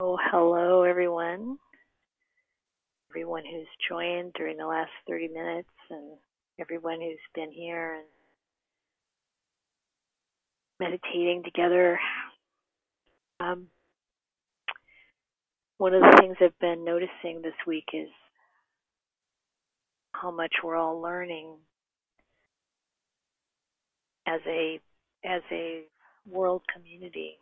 Oh, hello, everyone. Everyone who's joined during the last 30 minutes, and everyone who's been here and meditating together. Um, one of the things I've been noticing this week is how much we're all learning as a as a world community.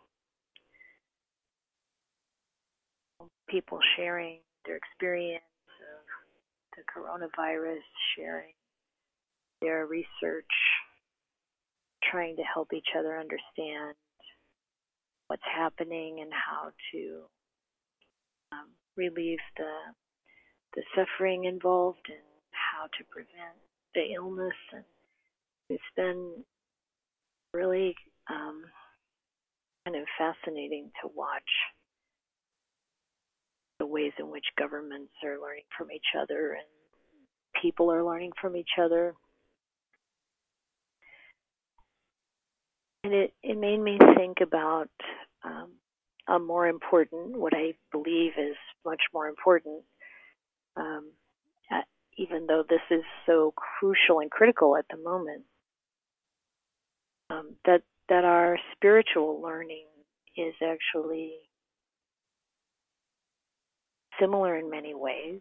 People sharing their experience of the coronavirus, sharing their research, trying to help each other understand what's happening and how to um, relieve the the suffering involved and how to prevent the illness. And it's been really um, kind of fascinating to watch the ways in which governments are learning from each other and people are learning from each other. And it, it made me think about um, a more important, what I believe is much more important, um, even though this is so crucial and critical at the moment, um, that that our spiritual learning is actually similar in many ways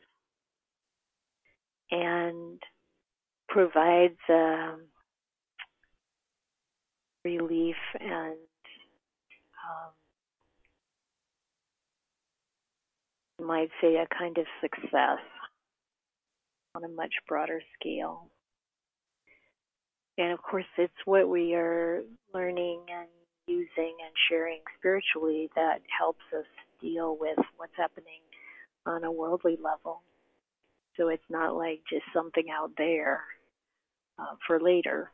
and provides um, relief and um, might say a kind of success on a much broader scale. And of course, it's what we are learning and using and sharing spiritually that helps us deal with what's happening on a worldly level. So it's not like just something out there uh, for later.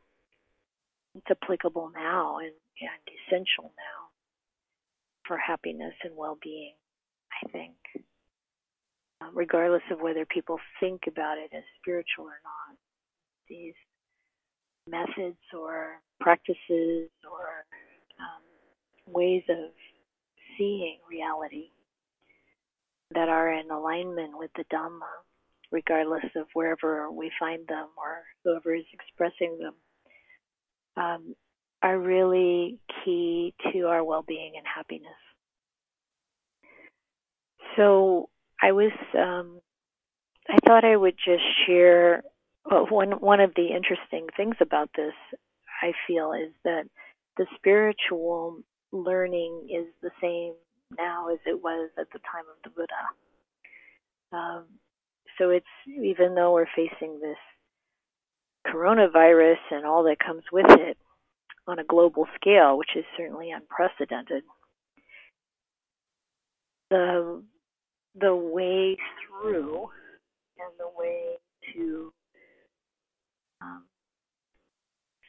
It's applicable now and, and essential now for happiness and well being, I think, uh, regardless of whether people think about it as spiritual or not. These methods or practices or um, ways of seeing reality that are in alignment with the Dhamma, regardless of wherever we find them or whoever is expressing them, um, are really key to our well being and happiness. So I was, um, I thought I would just share well, one one of the interesting things about this, I feel, is that the spiritual learning is the same now as it was at the time of the Buddha. Um, so it's even though we're facing this coronavirus and all that comes with it on a global scale, which is certainly unprecedented, the the way through and the way to um,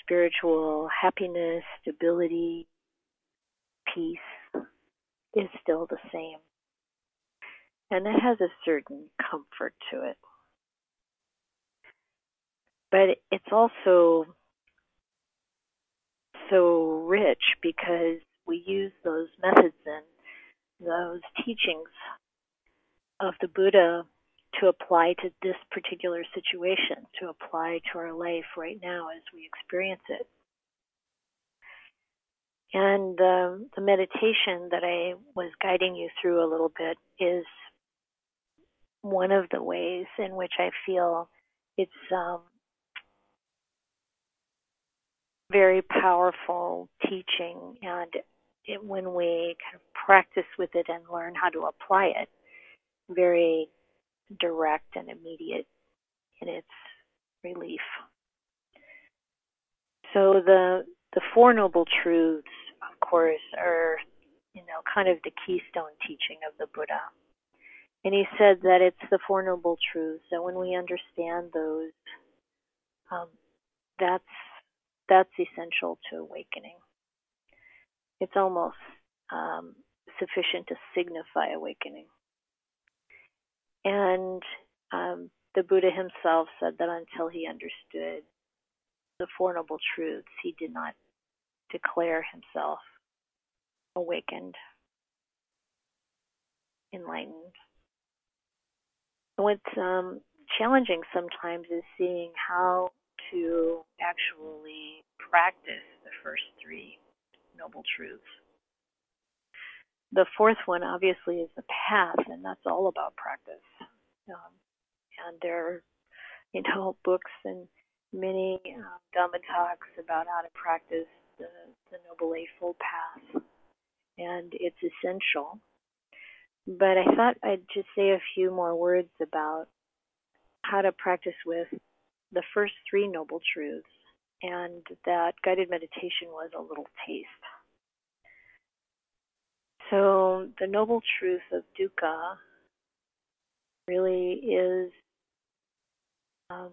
spiritual happiness, stability, peace is still the same. And it has a certain comfort to it. But it's also so rich because we use those methods and those teachings of the Buddha to apply to this particular situation, to apply to our life right now as we experience it. And the, the meditation that I was guiding you through a little bit is one of the ways in which I feel it's um, very powerful teaching, and it, when we kind of practice with it and learn how to apply it, very direct and immediate in its relief. So the the four noble truths course, are, you know, kind of the keystone teaching of the Buddha. And he said that it's the Four Noble Truths, that when we understand those, um, that's that's essential to awakening. It's almost um, sufficient to signify awakening. And um, the Buddha himself said that until he understood the Four Noble Truths, he did not declare himself awakened. enlightened. What's um, challenging sometimes is seeing how to actually practice the first three noble truths. The fourth one, obviously, is the path, and that's all about practice. Um, and there are, you know, books and many um, Dhamma talks about how to practice the, the Noble Eightfold Path, and it's essential. But I thought I'd just say a few more words about how to practice with the first three Noble Truths, and that guided meditation was a little taste. So, the Noble Truth of dukkha really is um,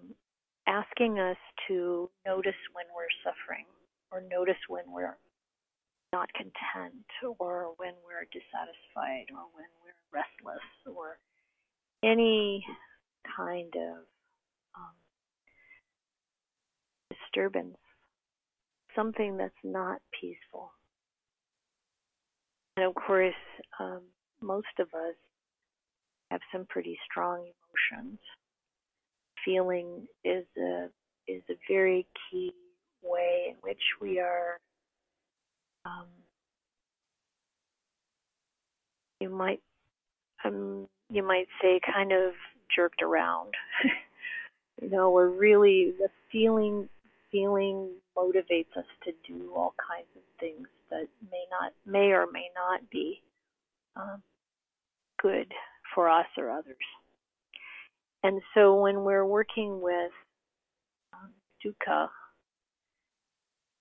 asking us to notice when we're suffering or notice when we're not content or when we're dissatisfied or when we're restless or any kind of um, disturbance, something that's not peaceful. And of course, um, most of us have some pretty strong emotions. Feeling is a is a very key way in which we are. Um, you might um, you might say kind of jerked around. you know, we're really the feeling feeling motivates us to do all kinds of things that may not may or may not be um, good for us or others. And so when we're working with um, dukkha,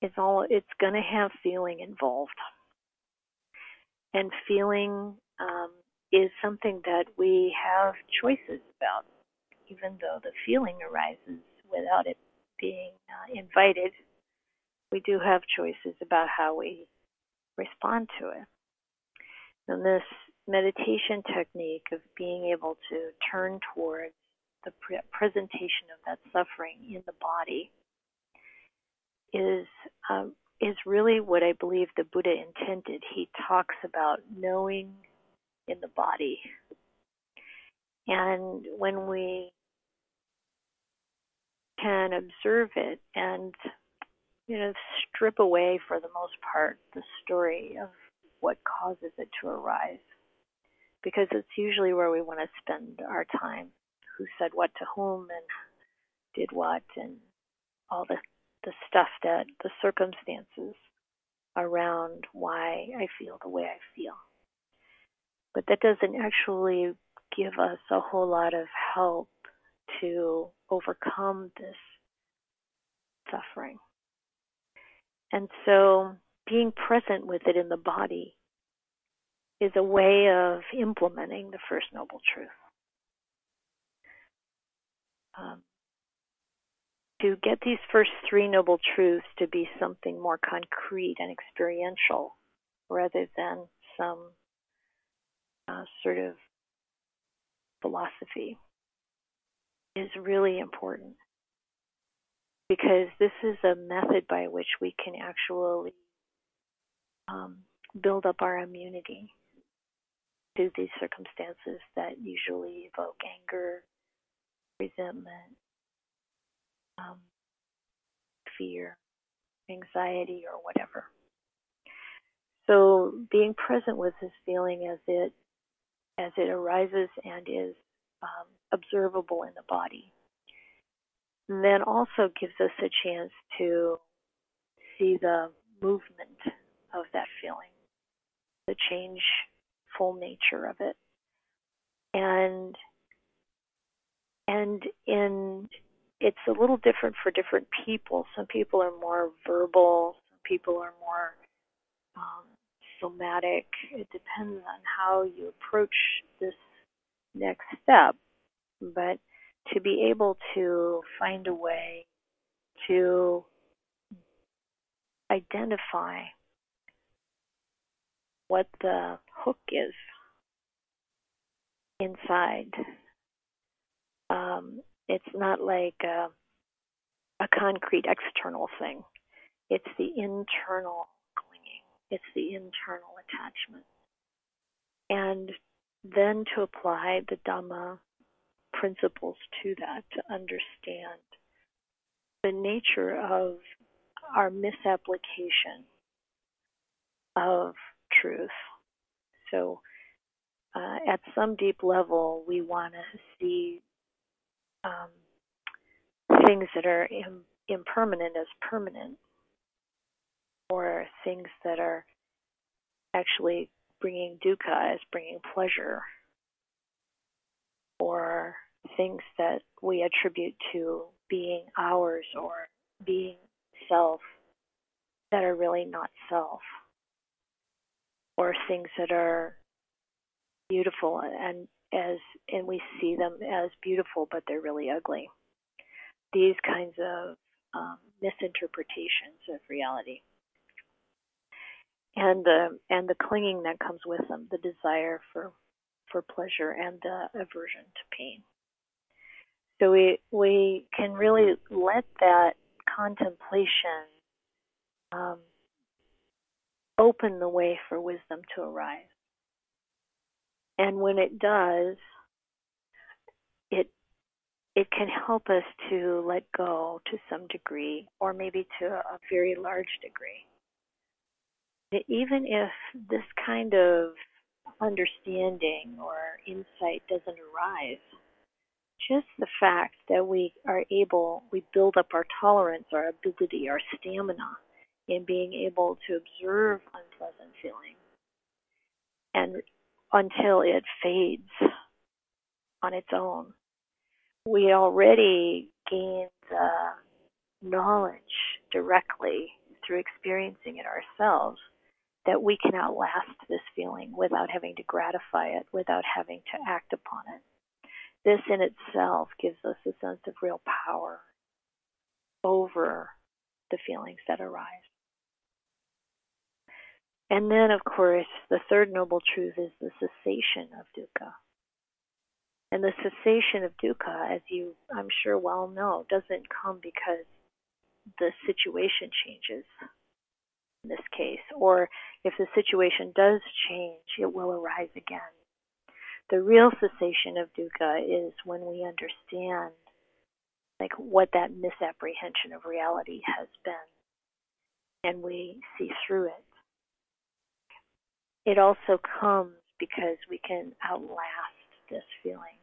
it's all it's going to have feeling involved, and feeling um, is something that we have choices about, even though the feeling arises without it being uh, invited. We do have choices about how we respond to it. And this meditation technique of being able to turn towards the pre- presentation of that suffering in the body is um, is really what I believe the Buddha intended. He talks about knowing in the body, and when we can observe it and you know strip away for the most part the story of what causes it to arise because it's usually where we want to spend our time. Who said what to whom and did what and all the the stuff that the circumstances around why I feel the way I feel. But that doesn't actually give us a whole lot of help to overcome this suffering. And so being present with it in the body is a way of implementing the First Noble Truth. Um, to get these first three noble truths to be something more concrete and experiential rather than some uh, sort of philosophy is really important. Because this is a method by which we can actually um, build up our immunity to these circumstances that usually evoke anger, resentment, um, fear, anxiety, or whatever. So being present with this feeling as it as it arises and is um, observable in the body, and then also gives us a chance to see the movement of that feeling, the change full nature of it. And and in it's a little different for different people. Some people are more verbal, some people are more um, somatic. It depends on how you approach this next step. But to be able to find a way to identify what the hook is inside. Um, it's not like a, a concrete external thing. It's the internal clinging. It's the internal attachment. And then to apply the Dhamma principles to that to understand the nature of our misapplication of truth. So, uh, at some deep level, we want to see um, things that are Im- impermanent as permanent, or things that are actually bringing dukkha as bringing pleasure, or things that we attribute to being ours or being self that are really not self, or things that are beautiful and as and we see them as beautiful but they're really ugly. These kinds of um, misinterpretations of reality and the and the clinging that comes with them, the desire for for pleasure and the aversion to pain. So we we can really let that contemplation um, open the way for wisdom to arise. And when it does, it it can help us to let go to some degree, or maybe to a very large degree. Even if this kind of understanding or insight doesn't arise, just the fact that we are able, we build up our tolerance, our ability, our stamina in being able to observe unpleasant feeling and until it fades on its own. We already gain the uh, knowledge directly through experiencing it ourselves that we can outlast this feeling without having to gratify it, without having to act upon it. This in itself gives us a sense of real power over the feelings that arise. And then, of course, the third noble truth is the cessation of dukkha. And the cessation of dukkha, as you, I'm sure, well know, doesn't come because the situation changes in this case, or if the situation does change, it will arise again. The real cessation of dukkha is when we understand like what that misapprehension of reality has been and we see through it it also comes because we can outlast this feeling.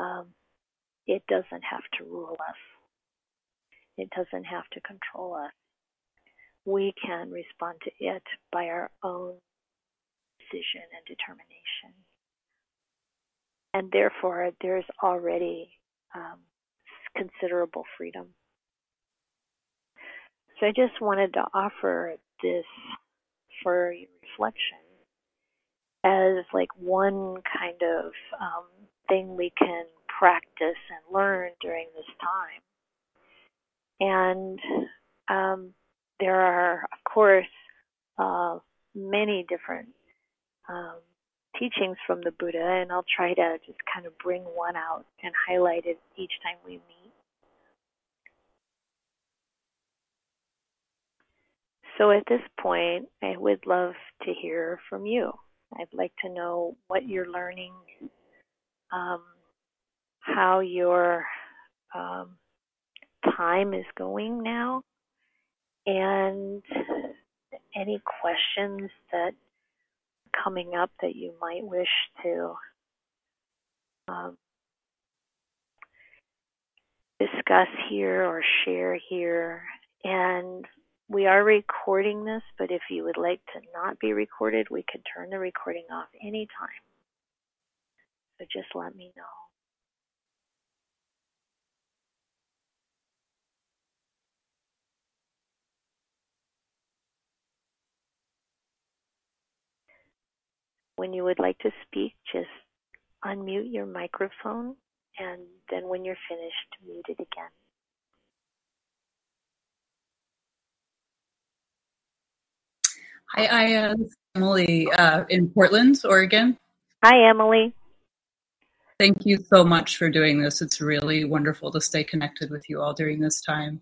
Um, it doesn't have to rule us. It doesn't have to control us. We can respond to it by our own decision and determination. And therefore, there's already um, considerable freedom. So I just wanted to offer this for reflection as like one kind of um, thing we can practice and learn during this time. And um, there are, of course, uh, many different um, teachings from the Buddha, and I'll try to just kind of bring one out and highlight it each time we meet. So at this point, I would love to hear from you. I'd like to know what you're learning, um, how your um, time is going now, and any questions that are coming up that you might wish to um, discuss here or share here. And we are recording this, but if you would like to not be recorded, we could turn the recording off anytime. So just let me know. When you would like to speak, just unmute your microphone and then when you're finished, mute it again. Hi, I am Emily uh, in Portland, Oregon. Hi, Emily. Thank you so much for doing this. It's really wonderful to stay connected with you all during this time.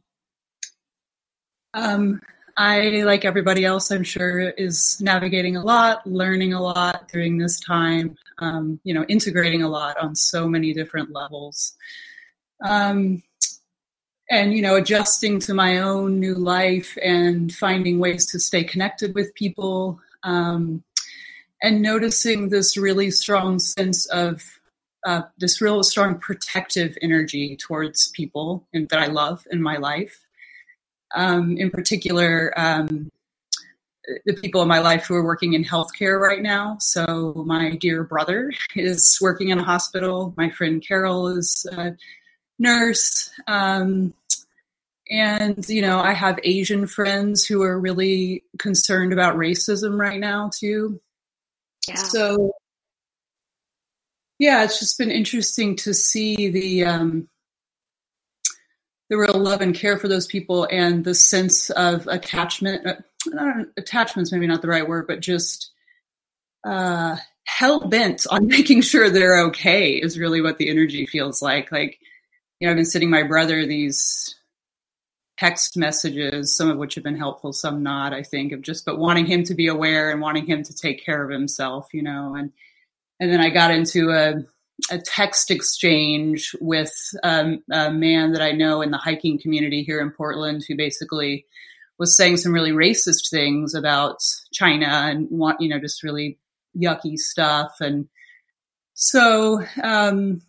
Um, I, like everybody else, I'm sure, is navigating a lot, learning a lot during this time, um, you know, integrating a lot on so many different levels. Um, and, you know, adjusting to my own new life and finding ways to stay connected with people. Um, and noticing this really strong sense of uh, this real strong protective energy towards people and that I love in my life. Um, in particular, um, the people in my life who are working in healthcare right now. So my dear brother is working in a hospital. My friend Carol is a nurse. Um, and, you know, I have Asian friends who are really concerned about racism right now, too. Yeah. So, yeah, it's just been interesting to see the um, the real love and care for those people and the sense of attachment. Uh, attachment's maybe not the right word, but just uh, hell bent on making sure they're okay is really what the energy feels like. Like, you know, I've been sending my brother these text messages, some of which have been helpful, some not, I think, of just but wanting him to be aware and wanting him to take care of himself, you know, and and then I got into a a text exchange with um, a man that I know in the hiking community here in Portland who basically was saying some really racist things about China and want you know just really yucky stuff. And so um,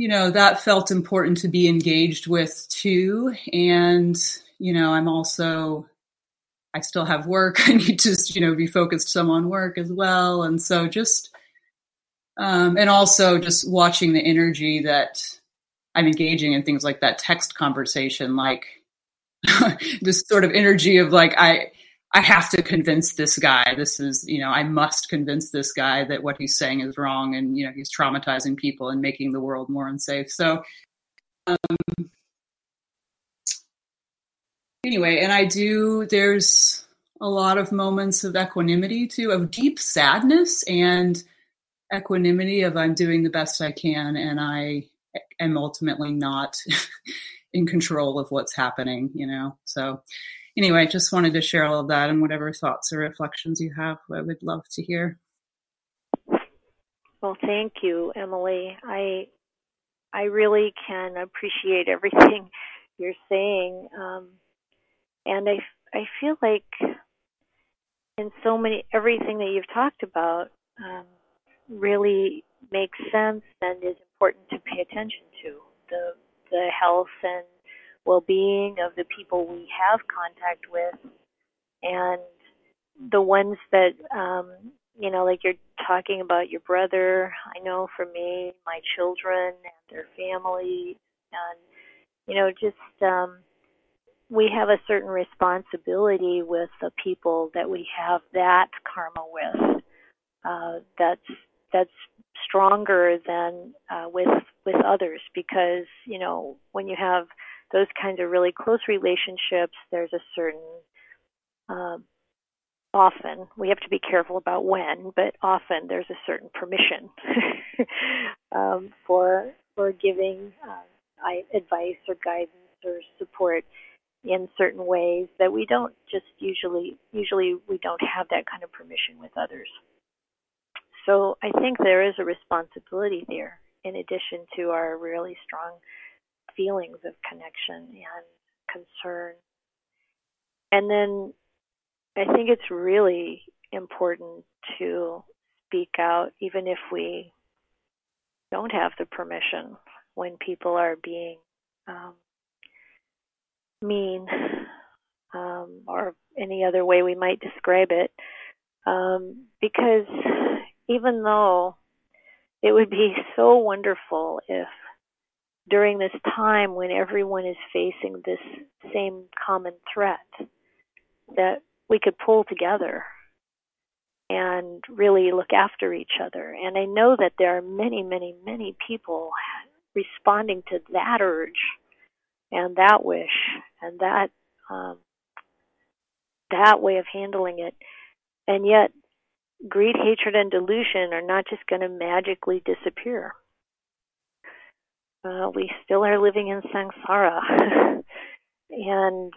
you know, that felt important to be engaged with too. And, you know, I'm also, I still have work. I need to, you know, be focused some on work as well. And so just, um, and also just watching the energy that I'm engaging in things like that text conversation, like this sort of energy of like, I, I have to convince this guy. This is, you know, I must convince this guy that what he's saying is wrong and, you know, he's traumatizing people and making the world more unsafe. So, um, anyway, and I do, there's a lot of moments of equanimity too, of deep sadness and equanimity of I'm doing the best I can and I am ultimately not in control of what's happening, you know? So, anyway, I just wanted to share all of that and whatever thoughts or reflections you have, I would love to hear. Well, thank you, Emily. I I really can appreciate everything you're saying, um, and I I feel like in so many everything that you've talked about um, really makes sense and is important to pay attention to the the health and well-being of the people we have contact with. And the ones that um you know like you're talking about your brother i know for me my children and their family and you know just um we have a certain responsibility with the people that we have that karma with uh that's that's stronger than uh with with others because you know when you have those kinds of really close relationships, there's a certain um, often we have to be careful about when, but often there's a certain permission um, for for giving uh, advice or guidance or support in certain ways that we don't just usually usually we don't have that kind of permission with others. So I think there is a responsibility there in addition to our really strong feelings of connection and concern. And then I think it's really important to speak out, even if we don't have the permission when people are being um, mean um, or any other way we might describe it. Um, because even though it would be so wonderful if during this time when everyone is facing this same common threat that we could pull together and really look after each other. And I know that there are many, many, many people responding to that urge and that wish and that um, that way of handling it. And yet, greed, hatred, and delusion are not just going to magically disappear uh, we still are living in samsara. and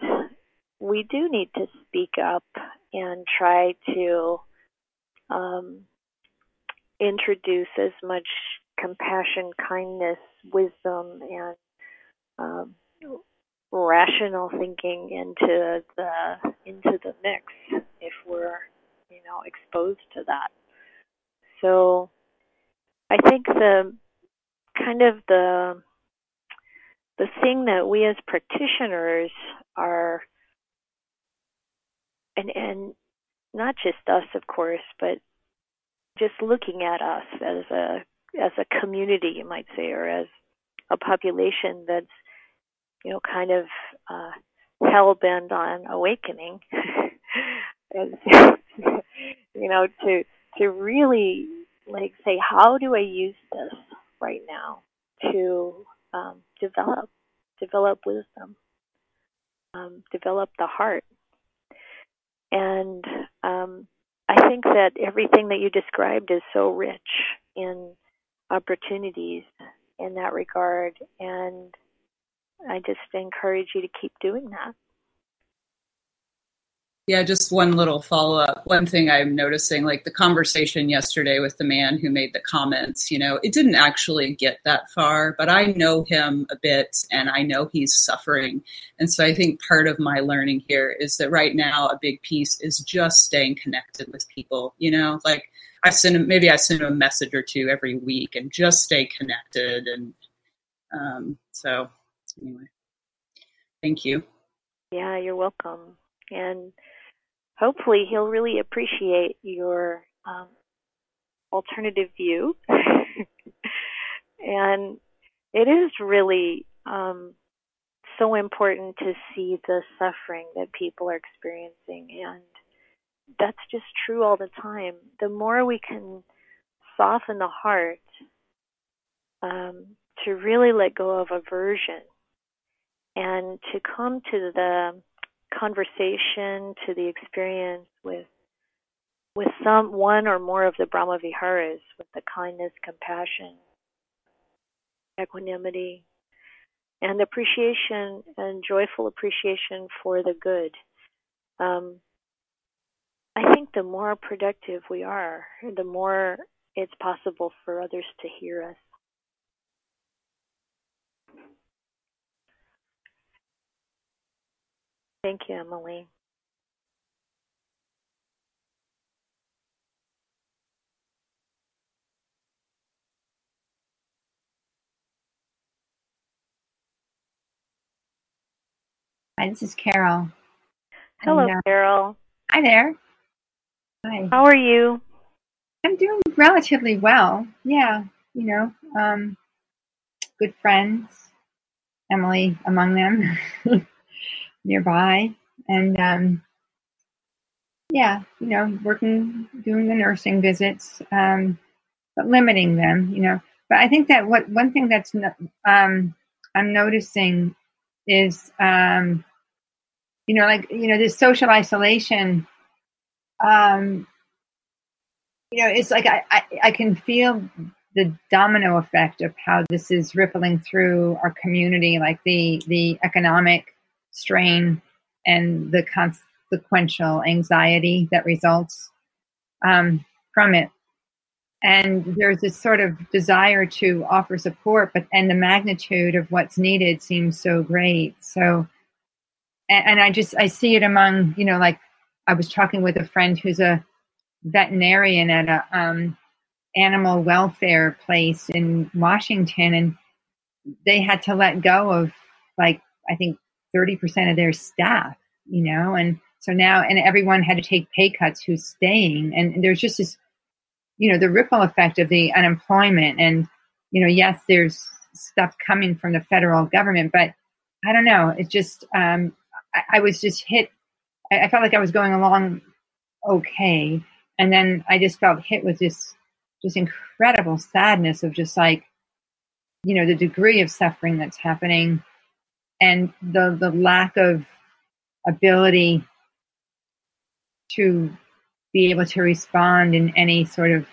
we do need to speak up and try to um, introduce as much compassion, kindness, wisdom, and um, rational thinking into the into the mix if we're you know exposed to that. So I think the kind of the the thing that we as practitioners are and and not just us of course but just looking at us as a as a community you might say or as a population that's you know kind of uh hell bent on awakening and, you know to to really like say how do i use this right now to um, develop develop wisdom um, develop the heart and um, I think that everything that you described is so rich in opportunities in that regard. And I just encourage you to keep doing that. Yeah, just one little follow up. One thing I'm noticing, like the conversation yesterday with the man who made the comments, you know, it didn't actually get that far, but I know him a bit and I know he's suffering. And so I think part of my learning here is that right now a big piece is just staying connected with people, you know, like I send him, maybe I send him a message or two every week and just stay connected. And um, so anyway, thank you. Yeah, you're welcome. And hopefully he'll really appreciate your um, alternative view. and it is really um, so important to see the suffering that people are experiencing. And that's just true all the time. The more we can soften the heart um, to really let go of aversion and to come to the conversation to the experience with with some one or more of the Brahma Viharas, with the kindness, compassion, equanimity, and appreciation and joyful appreciation for the good. Um, I think the more productive we are, the more it's possible for others to hear us. Thank you, Emily. Hi, this is Carol. Hello, and, uh, Carol. Hi there. Hi. How are you? I'm doing relatively well. Yeah, you know, um, good friends, Emily among them. nearby. And um, yeah, you know, working, doing the nursing visits, um, but limiting them, you know. But I think that what one thing that's um, I'm noticing is, um, you know, like you know, this social isolation. Um, you know, it's like I, I, I can feel the domino effect of how this is rippling through our community, like the the economic strain and the consequential anxiety that results um, from it. And there's this sort of desire to offer support, but and the magnitude of what's needed seems so great. So, and, and I just I see it among you know like I was talking with a friend who's a veterinarian at a um, animal welfare place in Washington, and they had to let go of like I think 30% of their staff, you know, and so now, and everyone had to take pay cuts who's staying. And, there's just this, you know, the ripple effect of the unemployment. And, you know, yes, there's stuff coming from the federal government, but I don't know. It just, um, I, I was just hit. I, I felt like I was going along okay. And then I just felt hit with this just incredible sadness of just like, you know, the degree of suffering that's happening and the the lack of ability to be able to respond in any sort of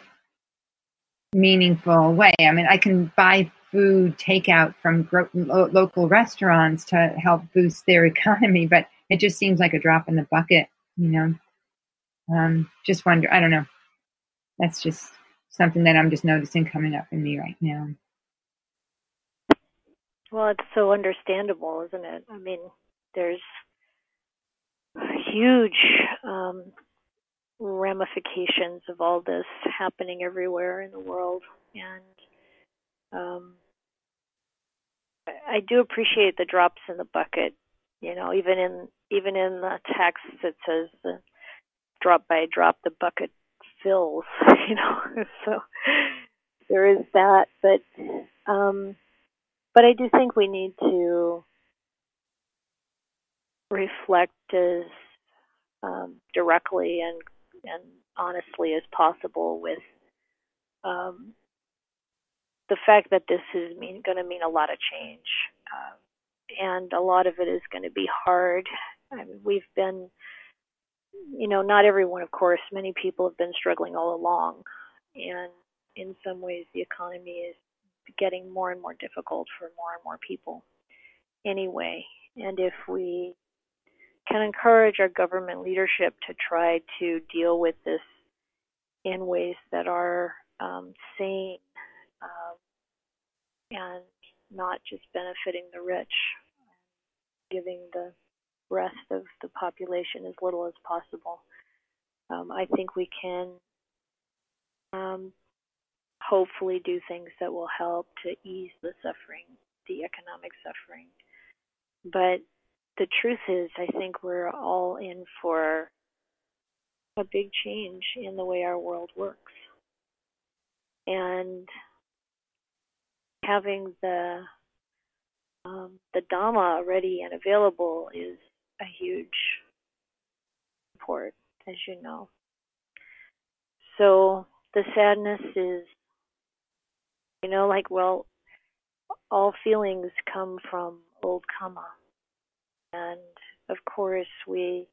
meaningful way. I mean, I can buy food takeout from gro- lo- local restaurants to help boost their economy, but it just seems like a drop in the bucket, you know. Um, just wonder, I don't know. That's just something that I'm just noticing coming up in me right now. Well, it's so understandable, isn't it? I mean, there's huge um, ramifications of all this happening everywhere in the world, and um, I do appreciate the drops in the bucket. You know, even in even in the text it says the drop by drop the bucket fills. You know, so there is that, but um, but I do think we need to reflect as um, directly and and honestly as possible with um, the fact that this is going to mean a lot of change, uh, and a lot of it is going to be hard. I mean, we've been, you know, not everyone, of course. Many people have been struggling all along, and in some ways, the economy is getting more and more difficult for more and more people anyway. And if we can encourage our government leadership to try to deal with this in ways that are um, sane um, and not just benefiting the rich, giving the rest of the population as little as possible. Um, I think we can um, hopefully do things that will help to ease the suffering, the economic suffering. But the truth is, I think we're all in for a big change in the way our world works. And having the um, the Dhamma ready and available is a huge support, as you know. So the sadness is you know, like, well, all feelings come from old karma. And of course, we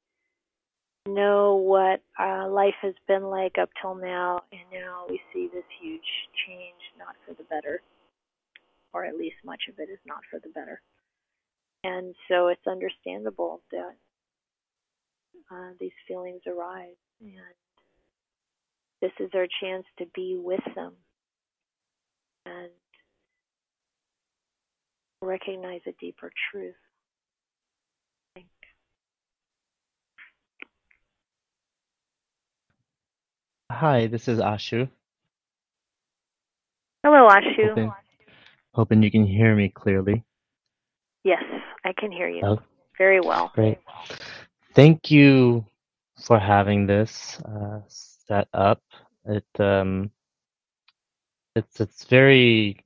know what life has been like up till now, and now we see this huge change, not for the better, or at least much of it is not for the better. And so it's understandable that uh, these feelings arise, and this is our chance to be with them and recognize a deeper truth. Hi, this is Ashu. Hello, Ashu. Hoping, hoping you can hear me clearly. Yes, I can hear you Oh, very well. great. Thank you for having this uh, set up. It um, it's it's very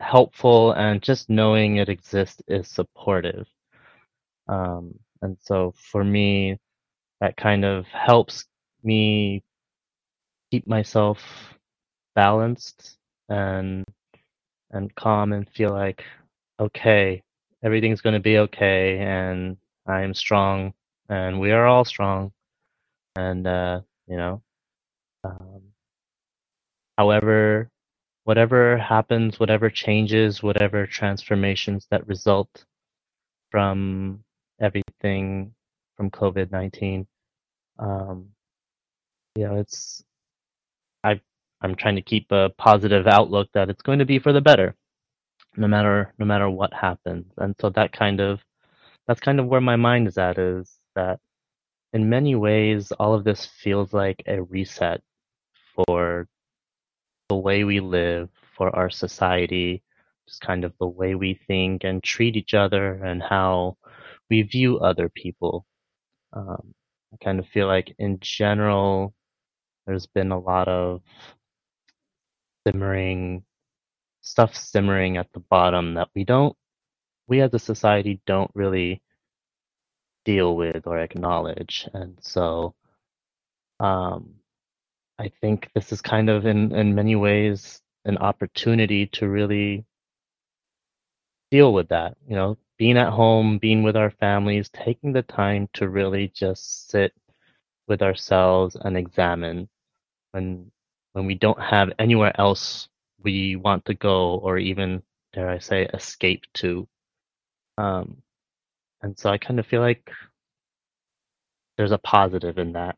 helpful, and just knowing it exists is supportive. Um, and so for me, that kind of helps me keep myself balanced and and calm and feel like okay, everything's going to be okay, and I am strong, and we are all strong, and uh, you know, um, however, whatever happens, whatever changes, whatever transformations that result from everything from COVID nineteen, um, you know, it's I I'm trying to keep a positive outlook that it's going to be for the better, no matter no matter what happens. And so that kind of that's kind of where my mind is at is that in many ways all of this feels like a reset for the way we live, for our society, just kind of the way we think and treat each other and how we view other people. Um, I kind of feel like in general there's been a lot of simmering stuff simmering at the bottom that we don't we as a society don't really deal with or acknowledge and so um i think this is kind of in in many ways an opportunity to really deal with that you know being at home being with our families taking the time to really just sit with ourselves and examine when when we don't have anywhere else we want to go or even dare I say escape to. Um, and so I kind of feel like there's a positive in that.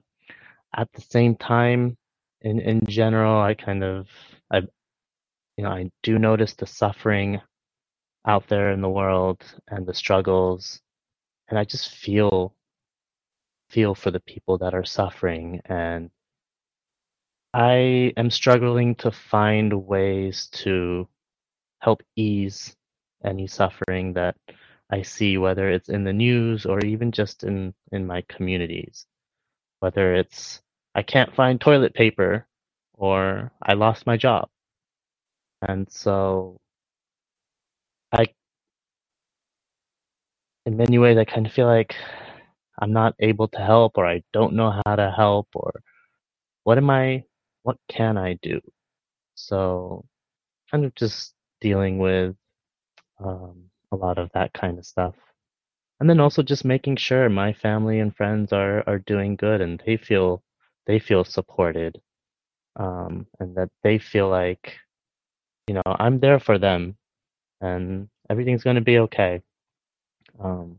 At the same time, in in general, I kind of I you know I do notice the suffering out there in the world and the struggles, and I just feel feel for the people that are suffering and I am struggling to find ways to help ease any suffering that I see, whether it's in the news or even just in, in my communities. Whether it's I can't find toilet paper or I lost my job. And so I, in many ways, I kind of feel like I'm not able to help or I don't know how to help or what am I what can I do? So kind of just dealing with um, a lot of that kind of stuff. And then also just making sure my family and friends are, are doing good and they feel they feel supported um, and that they feel like you know I'm there for them and everything's going to be okay. Um,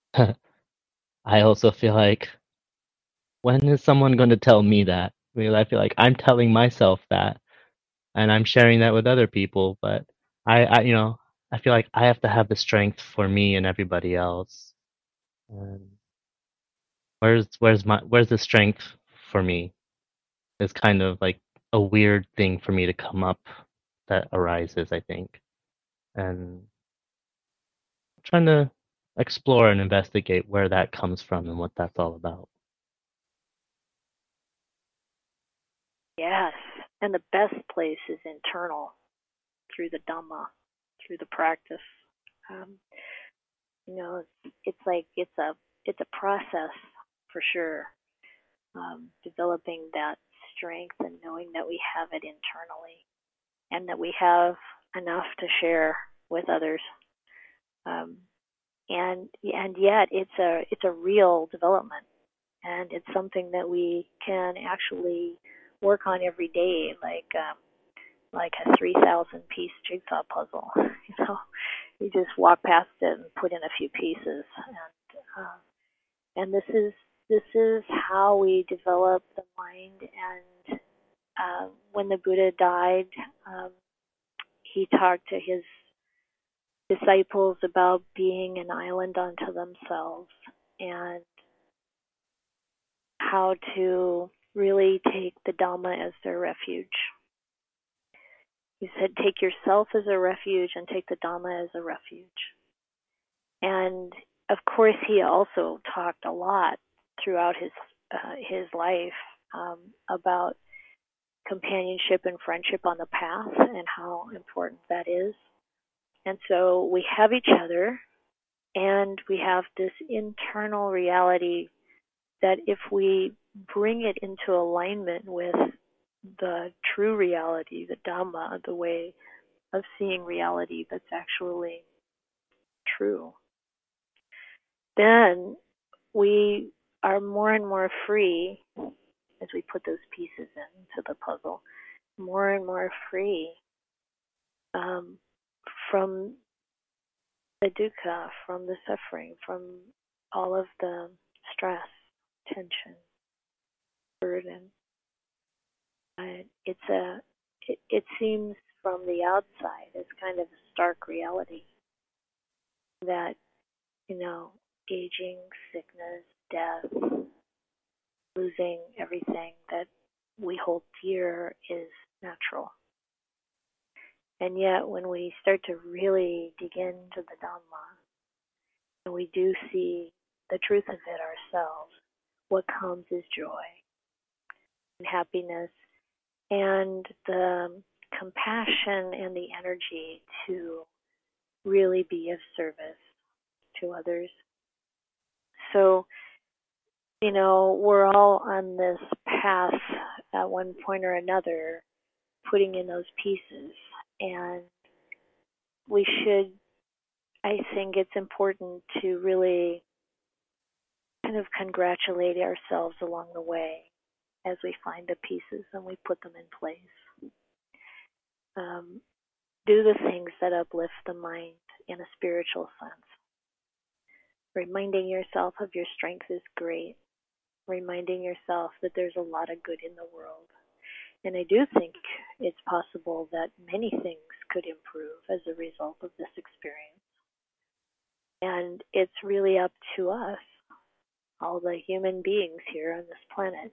I also feel like when is someone going to tell me that? because I feel like I'm telling myself that and I'm sharing that with other people, but I, I you know, I feel like I have to have the strength for me and everybody else. And where's where's my where's the strength for me? Is kind of like a weird thing for me to come up that arises, I think. And trying to explore and investigate where that comes from and what that's all about. Yes, and the best place is internal through the Dhamma, through the practice. Um, you know, it's like it's a it's a process for sure. Um, developing that strength and knowing that we have it internally, and that we have enough to share with others. Um, and and yet it's a it's a real development, and it's something that we can actually work on every day, like um, like a three thousand piece jigsaw puzzle. You know, you just walk past it and put in a few pieces, and uh, and this is this is how we develop the mind. And uh, when the Buddha died, um, he talked to his disciples about being an island unto themselves and how to really take the Dhamma as their refuge. He said, take yourself as a refuge and take the Dhamma as a refuge. And of course, he also talked a lot throughout his uh, his life um, about companionship and friendship on the path and how important that is. And so we have each other, and we have this internal reality that if we bring it into alignment with the true reality, the Dhamma, the way of seeing reality that's actually true, then we are more and more free as we put those pieces into the puzzle, more and more free um, from the dukkha, from the suffering, from all of the stress, tension, burden. Uh, it's a it, it seems from the outside as kind of a stark reality that you know aging, sickness, death, losing everything that we hold dear is natural. And yet, when we start to really dig into the Dhamma, and we do see the truth of it ourselves, what comes is joy and happiness and the compassion and the energy to really be of service to others. So, you know, we're all on this path at one point or another, putting in those pieces. And we should, I think it's important to really kind of congratulate ourselves along the way as we find the pieces and we put them in place. Um, do the things that uplift the mind in a spiritual sense. Reminding yourself of your strength is great, reminding yourself that there's a lot of good in the world. And I do think it's possible that many things could improve as a result of this experience. And it's really up to us, all the human beings here on this planet,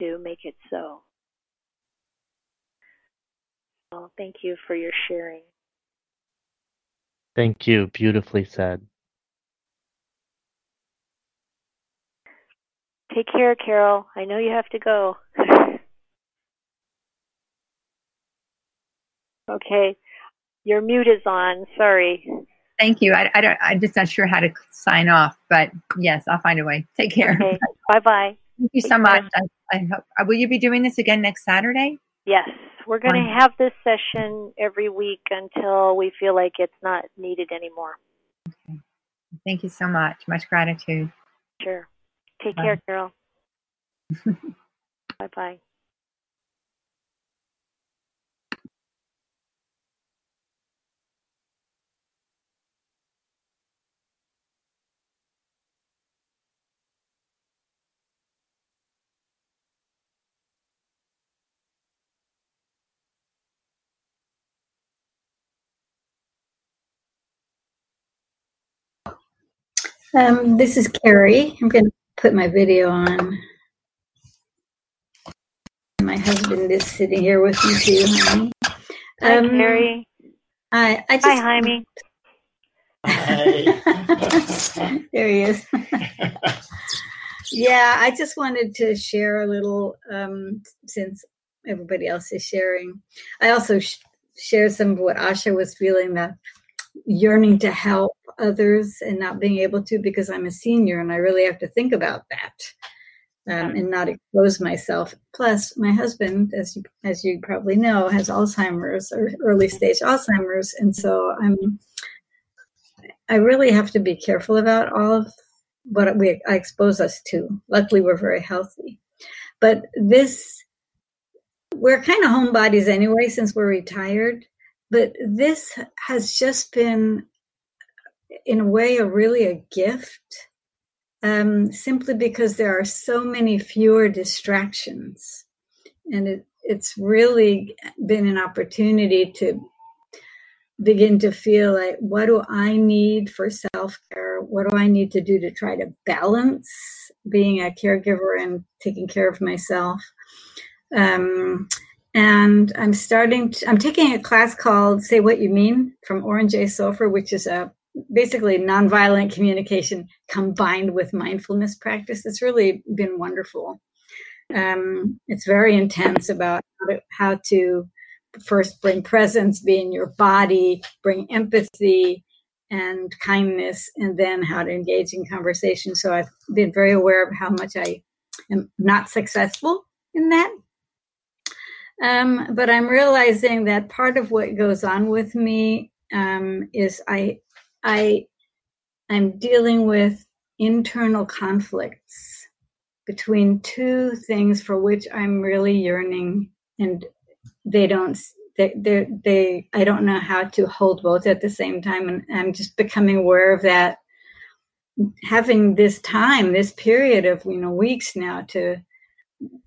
to make it so. So thank you for your sharing. Thank you. Beautifully said. Take care, Carol. I know you have to go. okay. Your mute is on. Sorry. Thank you. I, I don't, I'm just not sure how to sign off, but yes, I'll find a way. Take care. Okay. Bye bye. Thank you so much. I, I hope, uh, will you be doing this again next Saturday? Yes. We're going to have this session every week until we feel like it's not needed anymore. Okay. Thank you so much. Much gratitude. Sure. Take Bye. care, Carol. bye bye. Um, this is Carrie. I'm going to put my video on. My husband is sitting here with me too, honey. Hi, um, Carrie. I, I just, Hi, Jaime. Hi. there he is. yeah, I just wanted to share a little um, since everybody else is sharing. I also sh- share some of what Asha was feeling that yearning to help others and not being able to because I'm a senior and I really have to think about that um, and not expose myself. Plus, my husband, as you, as you probably know, has Alzheimer's or early stage Alzheimer's, and so I'm I really have to be careful about all of what we I expose us to. Luckily, we're very healthy, but this we're kind of homebodies anyway since we're retired. But this has just been in a way, a really a gift, um, simply because there are so many fewer distractions, and it, it's really been an opportunity to begin to feel like, what do I need for self care? What do I need to do to try to balance being a caregiver and taking care of myself? Um, and I'm starting. To, I'm taking a class called "Say What You Mean" from Oren J. Sofer, which is a basically nonviolent communication combined with mindfulness practice. It's really been wonderful. Um, it's very intense about how to, first bring presence, be in your body, bring empathy and kindness, and then how to engage in conversation. So I've been very aware of how much I am not successful in that. Um, but I'm realizing that part of what goes on with me um, is I I I'm dealing with internal conflicts between two things for which I'm really yearning, and they don't. They, they, they, I don't know how to hold both at the same time, and I'm just becoming aware of that. Having this time, this period of you know weeks now to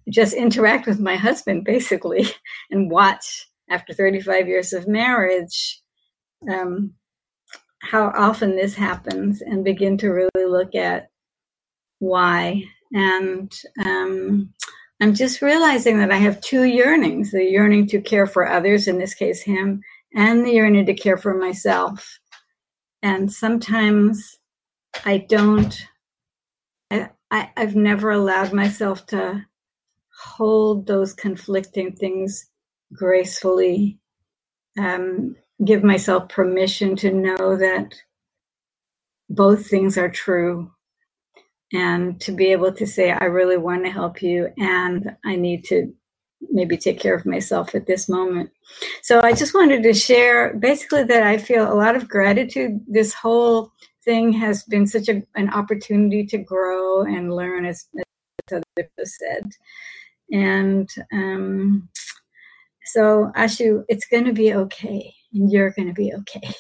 just interact with my husband basically and watch after 35 years of marriage um, how often this happens and begin to really look at why. And um, I'm just realizing that I have two yearnings the yearning to care for others, in this case, him, and the yearning to care for myself. And sometimes I don't, I, I, I've never allowed myself to hold those conflicting things gracefully um, give myself permission to know that both things are true and to be able to say, I really want to help you and I need to maybe take care of myself at this moment. So I just wanted to share basically that I feel a lot of gratitude. This whole thing has been such a, an opportunity to grow and learn, as, as others said. And um, so, Ashu, it's going to be okay and you're going to be okay.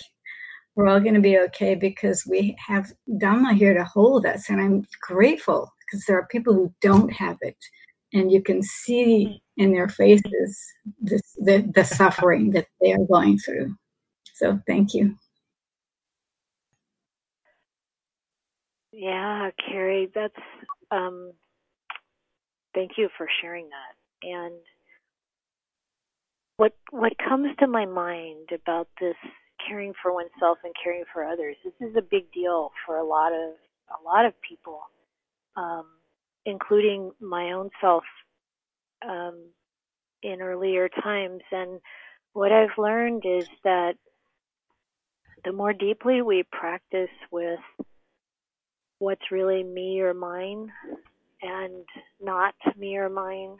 We're all going to be okay because we have Dhamma here to hold us. And I'm grateful because there are people who don't have it, and you can see in their faces the, the suffering that they are going through. So, thank you. Yeah, Carrie, that's um, thank you for sharing that. And what what comes to my mind about this caring for oneself and caring for others, this is a big deal for a lot of a lot of people, um, including my own self um, in earlier times. And what I've learned is that the more deeply we practice with what's really me or mine and not me or mine.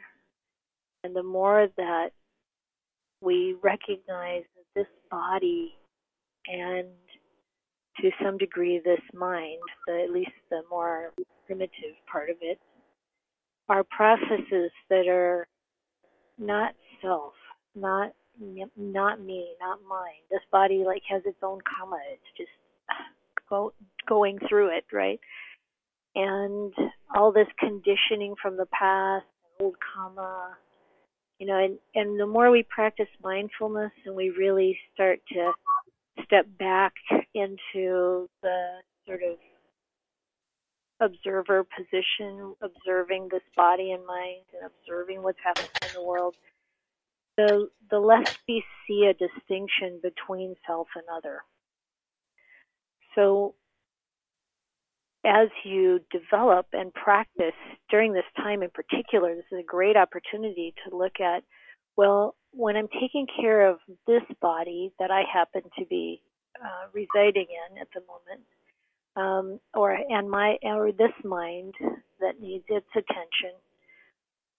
And the more that we recognize that this body and to some degree this mind, the, at least the more primitive part of it, are processes that are not self, not not me, not mine. This body like has its own karma. It's just go, going through it, right? And all this conditioning from the past, old karma, you know, and, and the more we practice mindfulness and we really start to step back into the sort of observer position, observing this body and mind and observing what's happening in the world, the the less we see a distinction between self and other. So as you develop and practice during this time in particular, this is a great opportunity to look at, well, when I'm taking care of this body that I happen to be uh, residing in at the moment, um, or and my or this mind that needs its attention,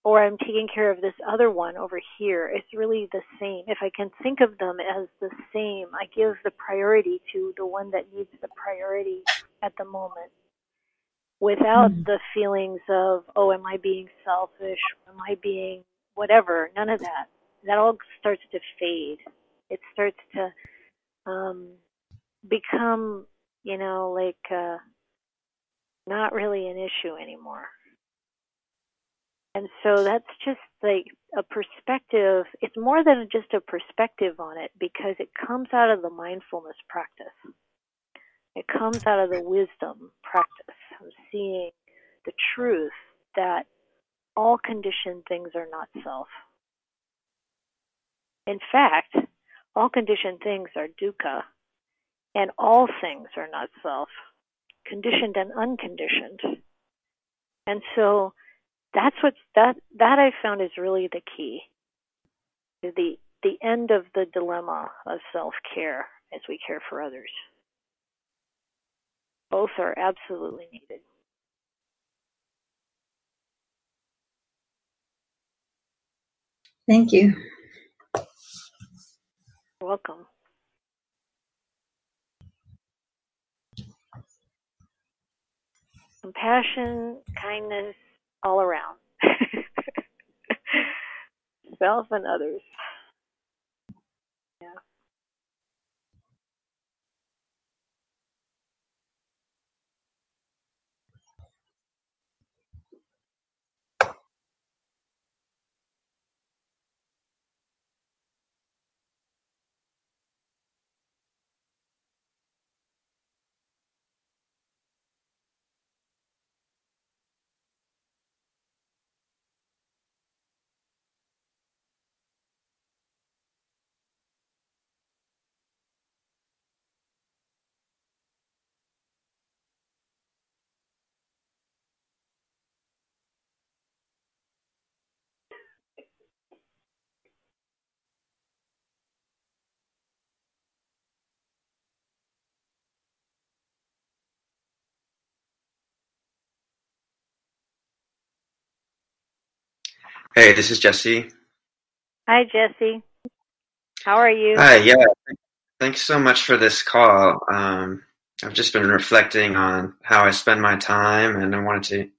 or I'm taking care of this other one over here, it's really the same. If I can think of them as the same, I give the priority to the one that needs the priority at the moment without mm. the feelings of, oh, am I being selfish? Am I being whatever? None of that. That all starts to fade. It starts to um, become, you know, like uh, not really an issue anymore. And so that's just like a perspective. It's more than just a perspective on it because it comes out of the mindfulness practice. It comes out of the wisdom practice seeing the truth that all conditioned things are not self. In fact, all conditioned things are dukkha, and all things are not self, conditioned and unconditioned. And so that's what that that I found is really the key. The the end of the dilemma of self care as we care for others. Both are absolutely needed. Thank you. You're welcome. Compassion, kindness, all around. Self and others. Yeah. Hey, this is Jesse. Hi, Jesse. How are you? Hi, yeah. Thanks so much for this call. Um, I've just been reflecting on how I spend my time, and I wanted to.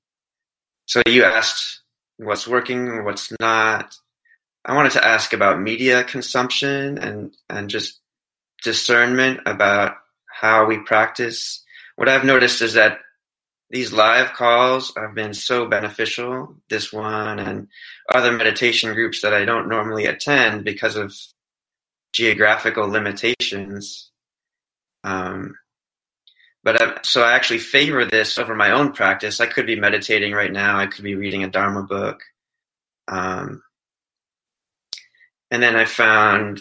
So you asked what's working, what's not. I wanted to ask about media consumption and and just discernment about how we practice. What I've noticed is that these live calls have been so beneficial. This one and other meditation groups that I don't normally attend because of geographical limitations. Um, but I, so I actually favor this over my own practice. I could be meditating right now. I could be reading a Dharma book. Um, and then I found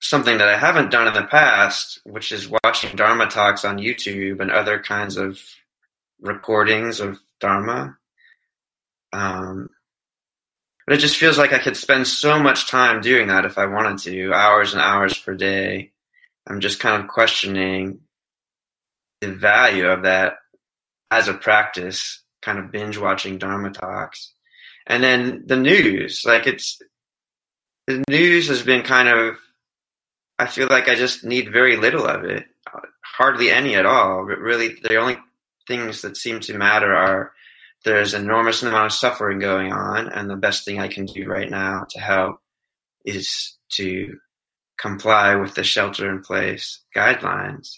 something that I haven't done in the past, which is watching Dharma talks on YouTube and other kinds of recordings of Dharma. Um, but it just feels like I could spend so much time doing that if I wanted to, hours and hours per day. I'm just kind of questioning the value of that as a practice, kind of binge watching Dharma talks. And then the news, like it's, the news has been kind of, I feel like I just need very little of it, hardly any at all. But really, the only things that seem to matter are there's an enormous amount of suffering going on, and the best thing I can do right now to help is to comply with the shelter in place guidelines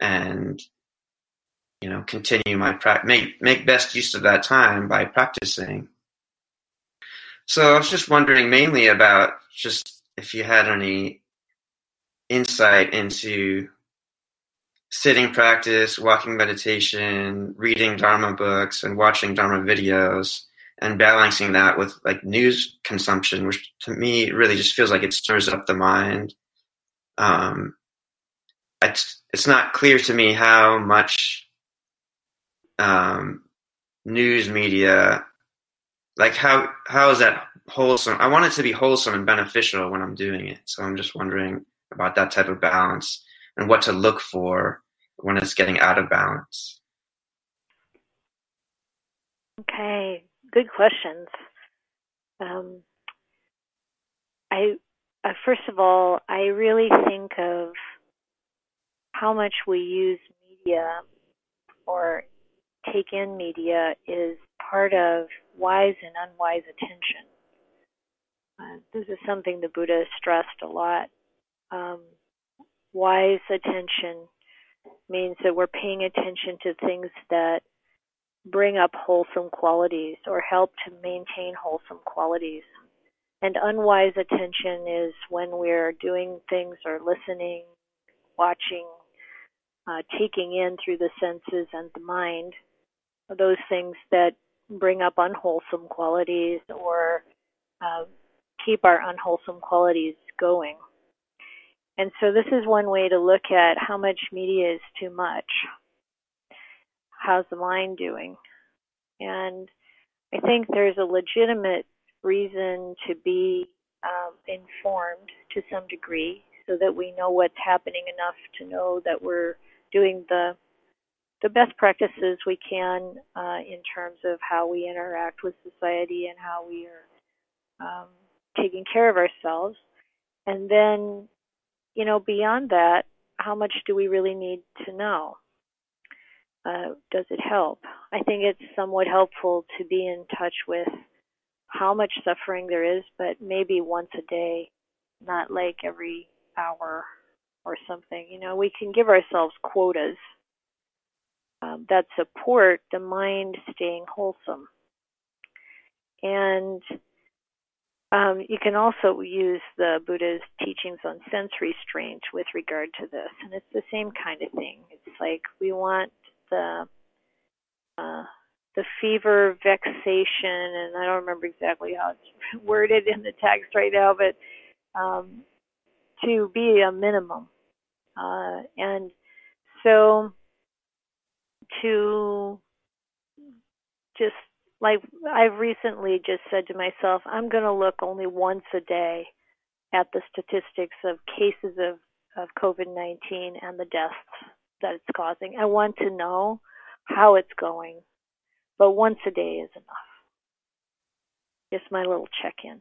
and you know continue my pra- make make best use of that time by practicing. So i was just wondering mainly about just if you had any insight into sitting practice walking meditation reading dharma books and watching dharma videos and balancing that with like news consumption which to me really just feels like it stirs up the mind. Um, it's it's not clear to me how much um, news media like how how is that wholesome? I want it to be wholesome and beneficial when i'm doing it so i'm just wondering about that type of balance and what to look for when it's getting out of balance okay good questions um, i uh, first of all i really think of how much we use media or take in media is part of wise and unwise attention. Uh, this is something the Buddha stressed a lot. Um, wise attention means that we're paying attention to things that bring up wholesome qualities or help to maintain wholesome qualities. And unwise attention is when we're doing things or listening, watching, uh, taking in through the senses and the mind those things that bring up unwholesome qualities or uh, keep our unwholesome qualities going. And so this is one way to look at how much media is too much. How's the mind doing? And I think there's a legitimate reason to be um, informed to some degree so that we know what's happening enough to know that we're doing the the best practices we can uh, in terms of how we interact with society and how we are um, taking care of ourselves. And then, you know, beyond that, how much do we really need to know? Uh, does it help? I think it's somewhat helpful to be in touch with how much suffering there is, but maybe once a day, not like every hour or something. You know, we can give ourselves quotas um, that support the mind staying wholesome. And um, you can also use the Buddha's teachings on sense restraint with regard to this, and it's the same kind of thing. It's like we want the uh, the fever, vexation, and I don't remember exactly how it's worded in the text right now, but um, to be a minimum. Uh, and so to just like I've recently just said to myself, I'm going to look only once a day at the statistics of cases of, of COVID 19 and the deaths that it's causing. I want to know how it's going, but once a day is enough. Just my little check in.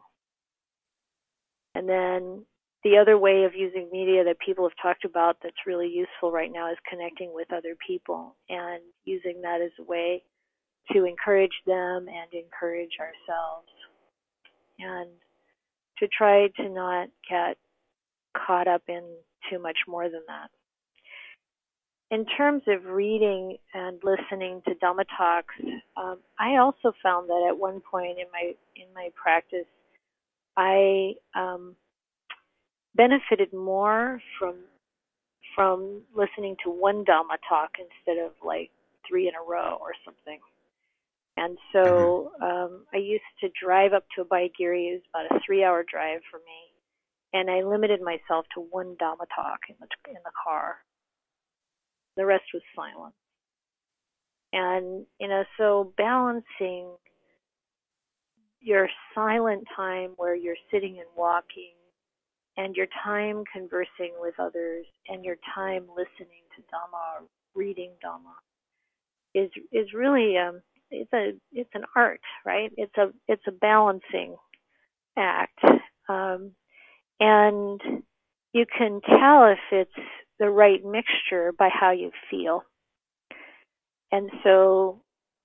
And then the other way of using media that people have talked about that's really useful right now is connecting with other people and using that as a way to encourage them and encourage ourselves and to try to not get caught up in too much more than that. in terms of reading and listening to Dhamma talks, um, I also found that at one point in my in my practice, I um, benefited more from from listening to one Dhamma talk instead of like three in a row or something. And so um, I used to drive up to Abhayagiri. It was about a three-hour drive for me, and I limited myself to one Dhamma talk in the in the car. The rest was silence. And you know, so balancing your silent time where you're sitting and walking and your time conversing with others and your time listening to Dhamma or reading Dhamma is is really um it's a it's an art, right? It's a it's a balancing act. Um and you can tell if it's the right mixture by how you feel. And so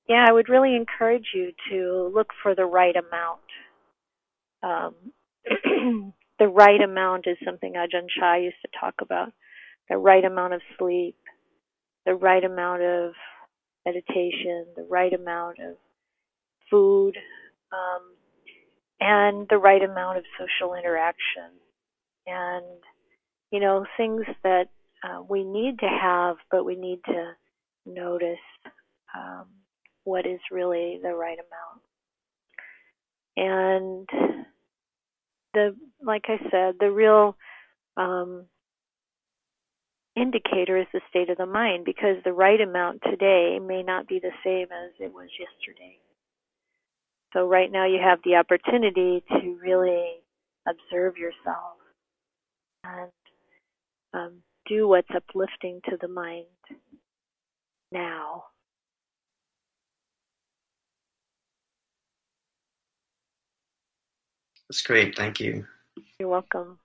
yeah, I would really encourage you to look for the right amount. Um, the right amount is something Ajahn Chah used to talk about. The right amount of sleep, the right amount of meditation, the right amount of food, um, and the right amount of social interaction. And, you know, things that uh, we need to have, but we need to notice um, what is really the right amount. And the like I said, the real um, indicator is the state of the mind because the right amount today may not be the same as it was yesterday. So right now you have the opportunity to really observe yourself and um, do what's uplifting to the mind now. That's great. Thank you. You're welcome.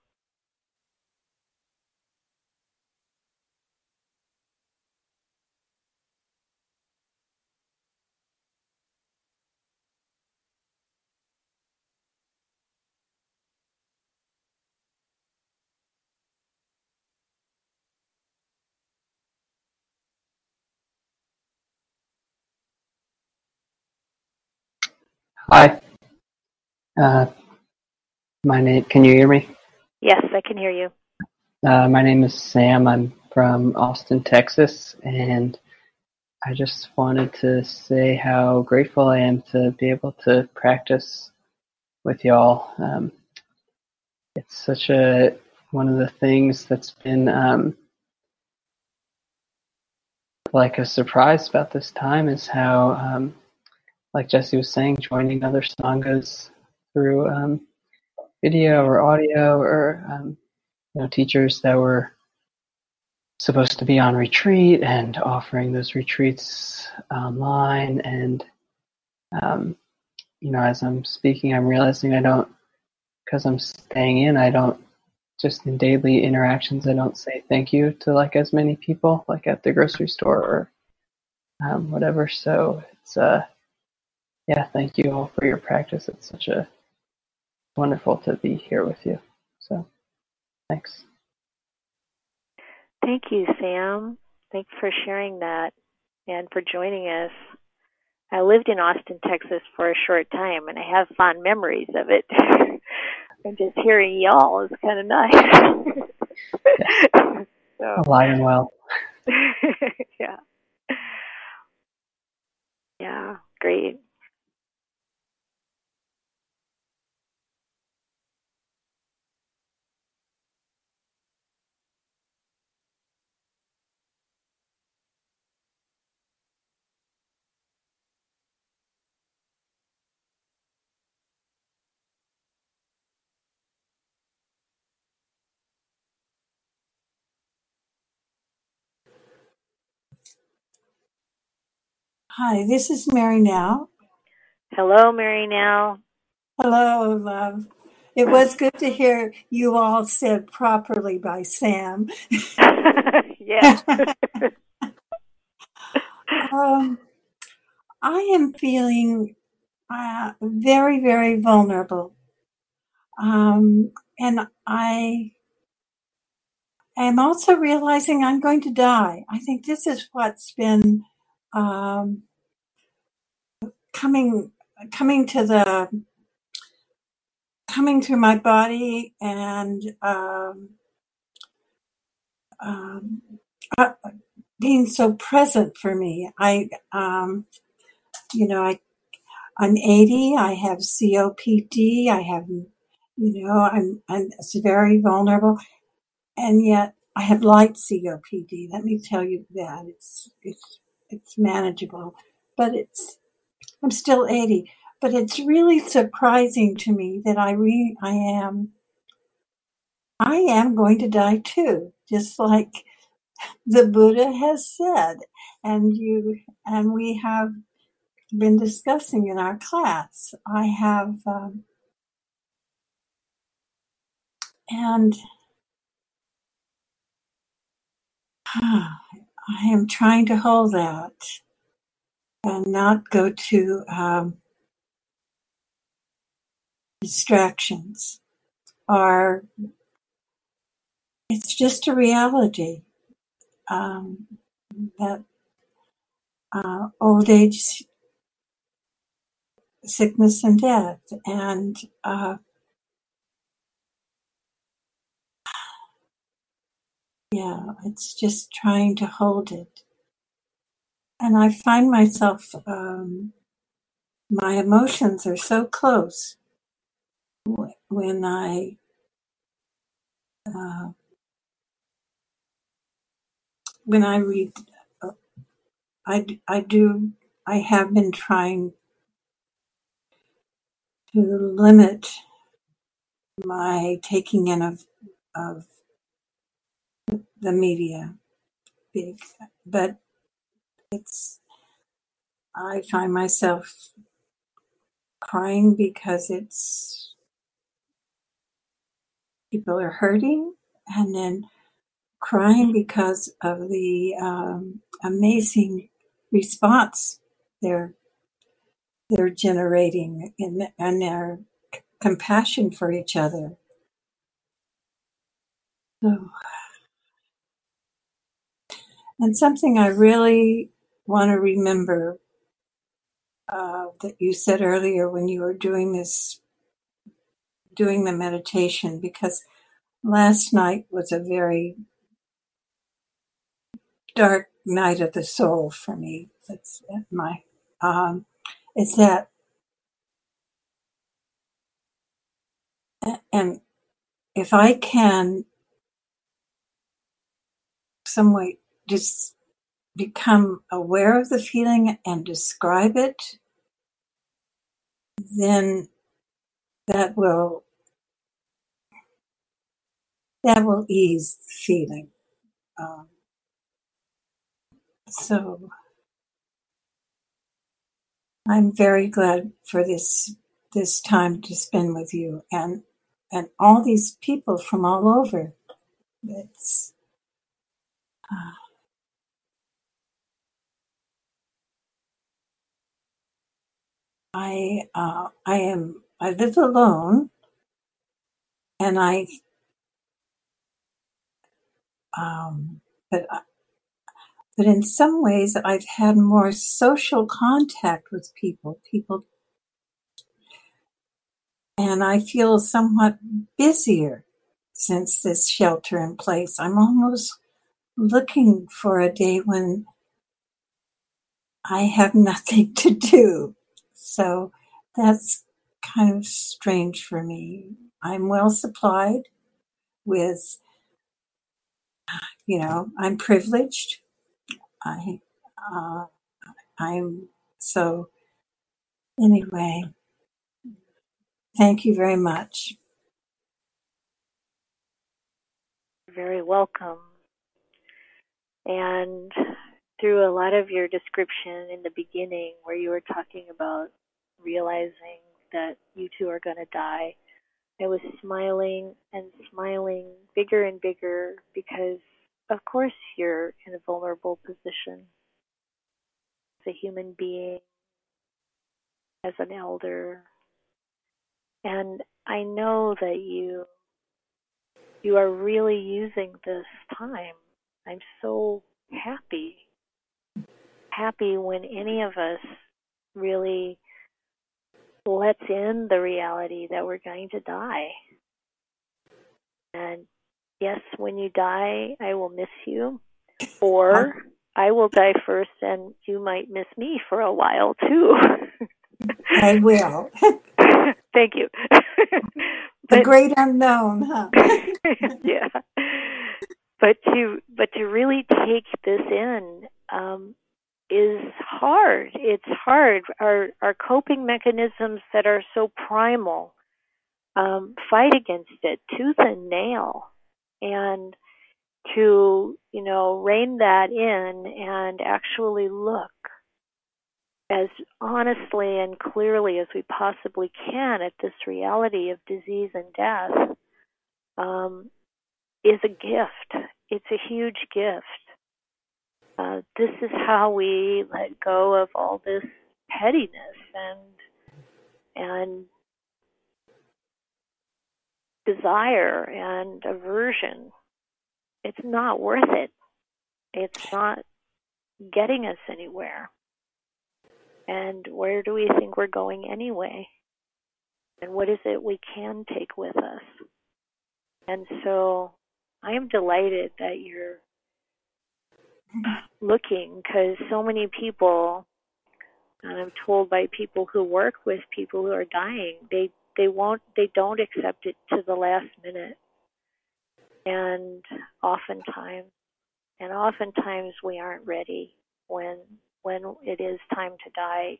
Hi. Uh, my name. Can you hear me? Yes, I can hear you. Uh, my name is Sam. I'm from Austin, Texas, and I just wanted to say how grateful I am to be able to practice with y'all. Um, it's such a one of the things that's been um, like a surprise about this time is how, um, like Jesse was saying, joining other sanghas through um, video or audio or um, you know teachers that were supposed to be on retreat and offering those retreats online. And um, you know as i'm speaking i'm realizing i don't because i'm staying in i don't just in daily interactions i don't say thank you to like as many people like at the grocery store or um, whatever. So it's uh yeah thank you all for your practice it's such a wonderful to be here with you. So, thanks. Thank you, Sam. Thanks for sharing that and for joining us. I lived in Austin, Texas for a short time, and I have fond memories of it. and just hearing y'all is kind of nice. so, Alive well. yeah. Yeah, great. Hi, this is Mary now. Hello, Mary now. Hello, love. It was good to hear you all said properly by Sam. yeah. um, I am feeling uh, very, very vulnerable. Um, and I am also realizing I'm going to die. I think this is what's been um, coming coming to the coming through my body and um, um, uh, being so present for me. I, um, you know, I, I'm 80. I have COPD. I have, you know, I'm, I'm very vulnerable, and yet I have light COPD. Let me tell you that it's it's it's manageable, but it's I'm still 80. But it's really surprising to me that I re I am I am going to die too, just like the Buddha has said, and you and we have been discussing in our class. I have, um, and I am trying to hold that not go to um, distractions are it's just a reality um, that uh, old age, sickness, and death, and uh, yeah, it's just trying to hold it. And I find myself, um, my emotions are so close when I uh, when I read, uh, I, I do, I have been trying to limit my taking in of, of the media. But it's, I find myself crying because it's, people are hurting and then crying because of the um, amazing response they're they're generating in and their c- compassion for each other. So, and something I really want to remember uh, that you said earlier when you were doing this, doing the meditation, because last night was a very dark night of the soul for me. That's my, um, is that, and if I can some way just become aware of the feeling and describe it, then that will that will ease the feeling. Um, so I'm very glad for this this time to spend with you and and all these people from all over. It's uh, I uh, I am I live alone and I um, but but in some ways I've had more social contact with people. People and I feel somewhat busier since this shelter in place. I'm almost looking for a day when I have nothing to do. So that's kind of strange for me. I'm well supplied with, you know, I'm privileged. I, uh, I'm so anyway, thank you very much. very welcome. And through a lot of your description in the beginning, where you were talking about realizing that you two are going to die, I was smiling and smiling bigger and bigger because, of course, you're in a vulnerable position as a human being, as an elder. And I know that you you are really using this time. I'm so happy. Happy when any of us really lets in the reality that we're going to die. And yes, when you die, I will miss you. Or I will die first and you might miss me for a while too. I will. Thank you. the great unknown, huh? yeah. But to but to really take this in um, is hard. It's hard. Our our coping mechanisms that are so primal um, fight against it tooth and nail, and to you know rein that in and actually look as honestly and clearly as we possibly can at this reality of disease and death um, is a gift. It's a huge gift. Uh, this is how we let go of all this pettiness and and desire and aversion. It's not worth it. It's not getting us anywhere. And where do we think we're going anyway? And what is it we can take with us? And so I am delighted that you're looking because so many people, and I'm told by people who work with people who are dying, they they won't they don't accept it to the last minute. And oftentimes and oftentimes we aren't ready when when it is time to die.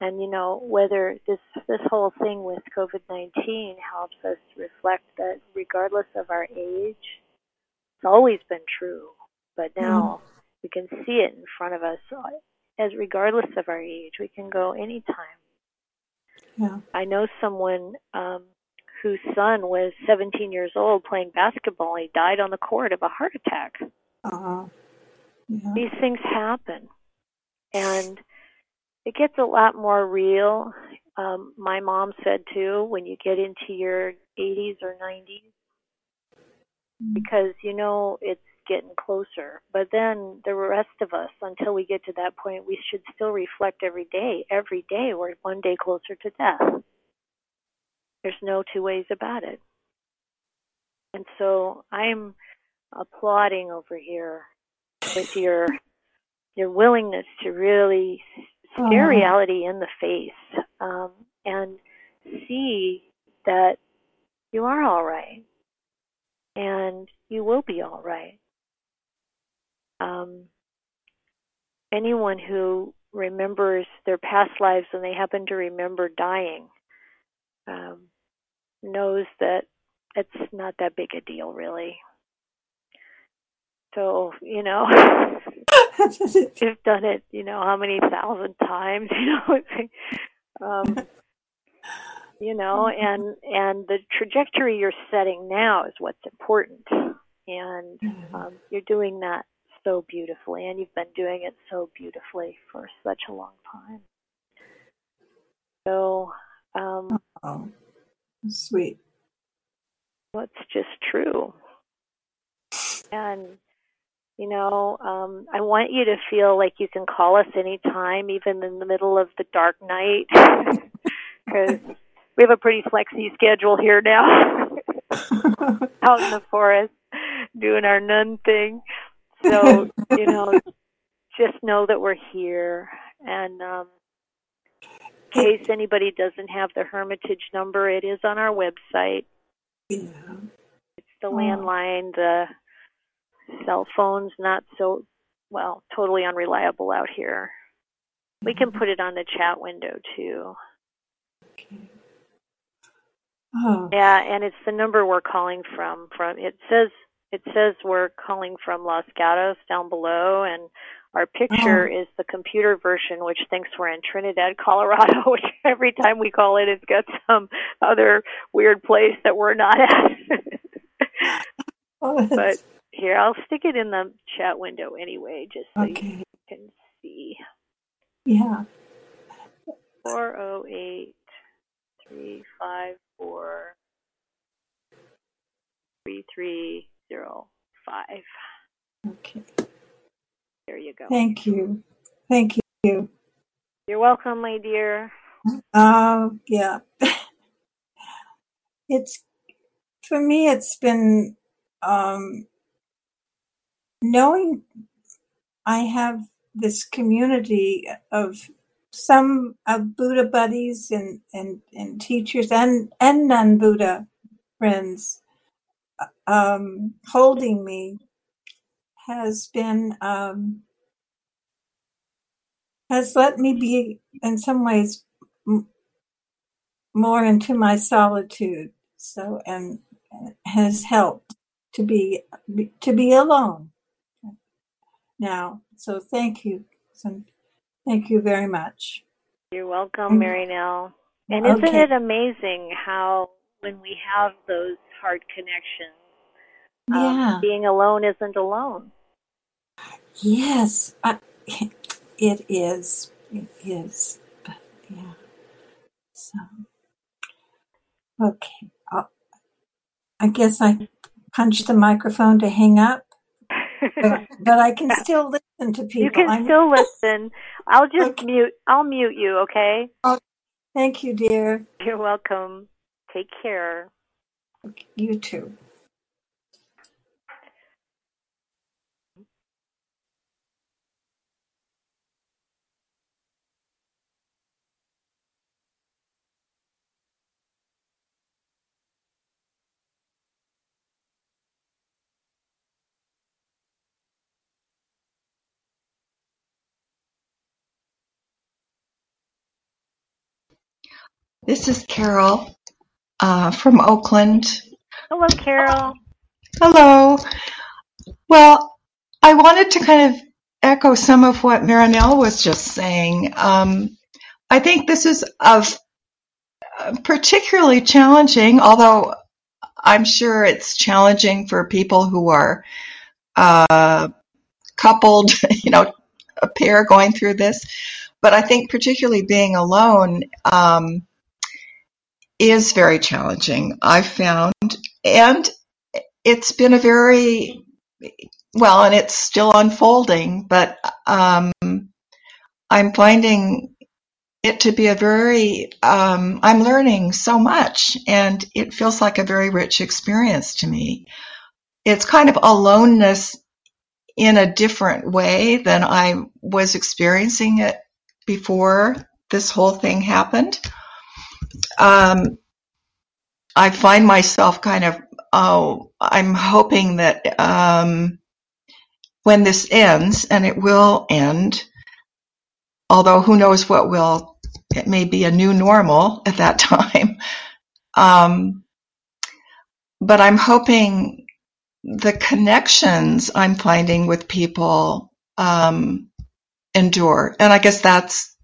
And you know, whether this this whole thing with COVID nineteen helps us reflect that regardless of our age, it's always been true. But now mm-hmm. We can see it in front of us as regardless of our age, we can go anytime. Yeah. I know someone um whose son was 17 years old playing basketball. He died on the court of a heart attack. Uh-huh. Yeah. These things happen and it gets a lot more real. Um, my mom said too, when you get into your 80s or 90s, because you know it's getting closer. But then the rest of us, until we get to that point, we should still reflect every day. Every day, we're one day closer to death. There's no two ways about it. And so I'm applauding over here with your your willingness to really stare uh-huh. reality in the face um, and see that you are all right and you will be all right. Um, anyone who remembers their past lives and they happen to remember dying um, knows that it's not that big a deal, really. So, you know, you've done it, you know, how many thousand times, you know, um, you know, and, and the trajectory you're setting now is what's important. And, Mm-hmm. um, you're doing that so beautifully and you've been doing it so beautifully for such a long time. So, um, Oh, sweet. what's just true. And you know, um, I want you to feel like you can call us anytime, even in the middle of the dark night, because we have a pretty flexy schedule here now, out in the forest, doing our nun thing. So, you know, just know that we're here. And um, in case anybody doesn't have the Hermitage number, it is on our website. Yeah. It's the Oh. landline, the cell phones, not so, well, totally unreliable out here. We can put it on the chat window too. Okay. Oh, Yeah, and it's the number we're calling from. From it says it says we're calling from Los Gatos down below, and our picture oh. is the computer version, which thinks we're in Trinidad, Colorado. Which every time we call it, it's got some other weird place that we're not at. oh, but here, I'll stick it in the chat window anyway, just so you can see. Yeah. Four oh eight three five four 3305. Okay. There you go. Thank you. Thank you. You're welcome, my dear. Oh, yeah. it's for me it's been um knowing I have this community of some of Buddha buddies and, and, and teachers and, and non Buddha friends um, holding me has been um, has let me be in some ways m- more into my solitude so and has helped to be to be alone. Now so thank you so thank you very much. You're welcome, Mary Nell. And isn't it amazing how when we have those hard connections, um, yeah being alone isn't alone? yes I, it is it is but yeah so okay I'll, i guess i punched the microphone to hang up but, but i can still listen to people you can I'm- still listen. I'll just Okay. mute. I'll mute you. Okay. thank you dear You're welcome. Take care. you too This is Carol uh, from Oakland. Hello, Carol. Hello. Well, I wanted to kind of echo some of what Marinelle was just saying. Um, I think this is of uh, particularly challenging, although I'm sure it's challenging for people who are uh, coupled, you know, a pair going through this. But I think particularly being alone um, is very challenging. I've found, and it's been a very well, and it's still unfolding. But um, I'm finding it to be a very um, I'm learning so much, and it feels like a very rich experience to me. It's kind of aloneness in a different way than I was experiencing it before this whole thing happened. Um, I find myself kind of, oh, I'm hoping that um, when this ends, and it will end, although who knows what will, it may be a new normal at that time. Um, but I'm hoping the connections I'm finding with people um, endure, and I guess that's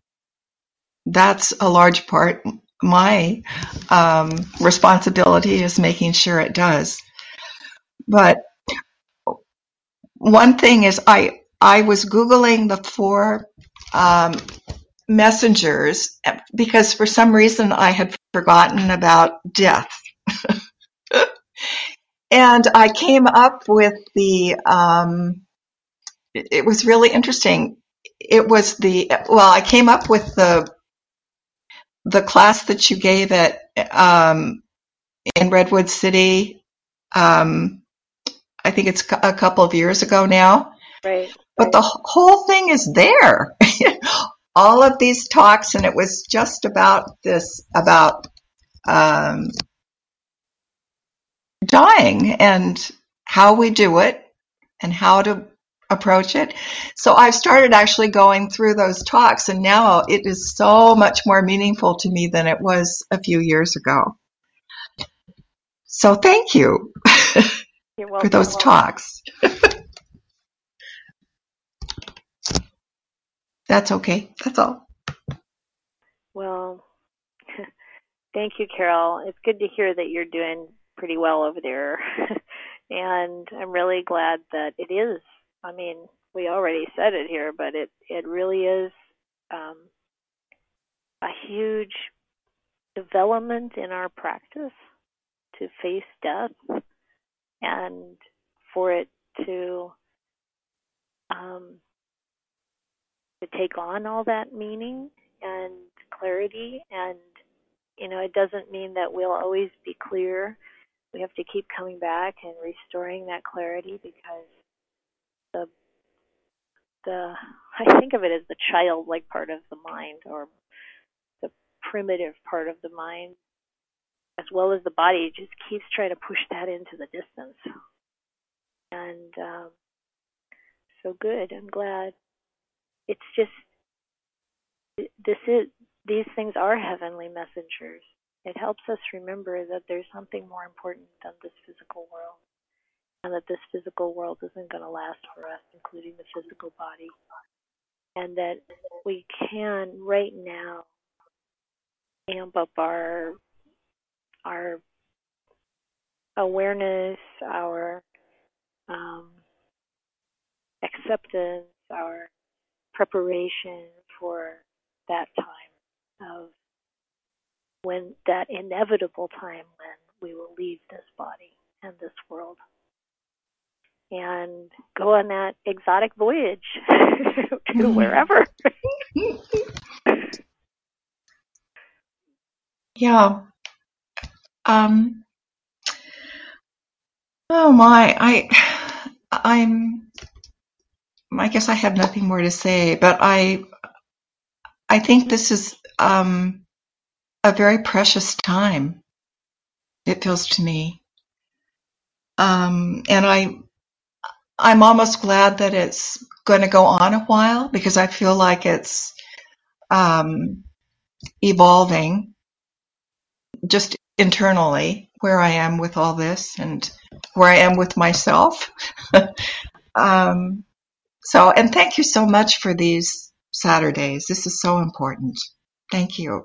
that's a large part. My um, responsibility is making sure it does. But one thing is, I I was googling the four um, messengers because for some reason I had forgotten about death. and I came up with the, um, it was really interesting. It was the, well, I came up with the, the class that you gave at, um, in Redwood City. Um, I think it's a couple of years ago now. Right. But the whole thing is there. All of these talks, and it was just about this, about um, dying and how we do it and how to approach it. So I've started actually going through those talks, and now it is so much more meaningful to me than it was a few years ago. So thank you for those talks. That's okay. That's all. Well, thank you, Carol. It's good to hear that you're doing pretty well over there. and I'm really glad that it is. I mean, we already said it here, but it, it really is um, a huge development in our practice to face death and for it to um, to take on all that meaning and clarity. And you know it doesn't mean that we'll always be clear. We have to keep coming back and restoring that clarity because the the I think of it as the childlike part of the mind or the primitive part of the mind as well as the body just keeps trying to push that into the distance. And um, so good. I'm glad. It's just this is these things are heavenly messengers. It helps us remember that there's something more important than this physical world and that this physical world isn't going to last for us, including the physical body. And that we can right now amp up our our awareness, our um, acceptance, our preparation for that time of when that inevitable time when we will leave this body and this world and go on that exotic voyage to wherever. yeah. Um, oh my, I, I'm, I guess I have nothing more to say, but I, I think this is, um, a very precious time. It feels to me. Um, and I, I'm almost glad that it's going to go on a while because I feel like it's um, evolving just internally where I am with all this and where I am with myself. um, so, and thank you so much for these Saturdays. This is so important. Thank you.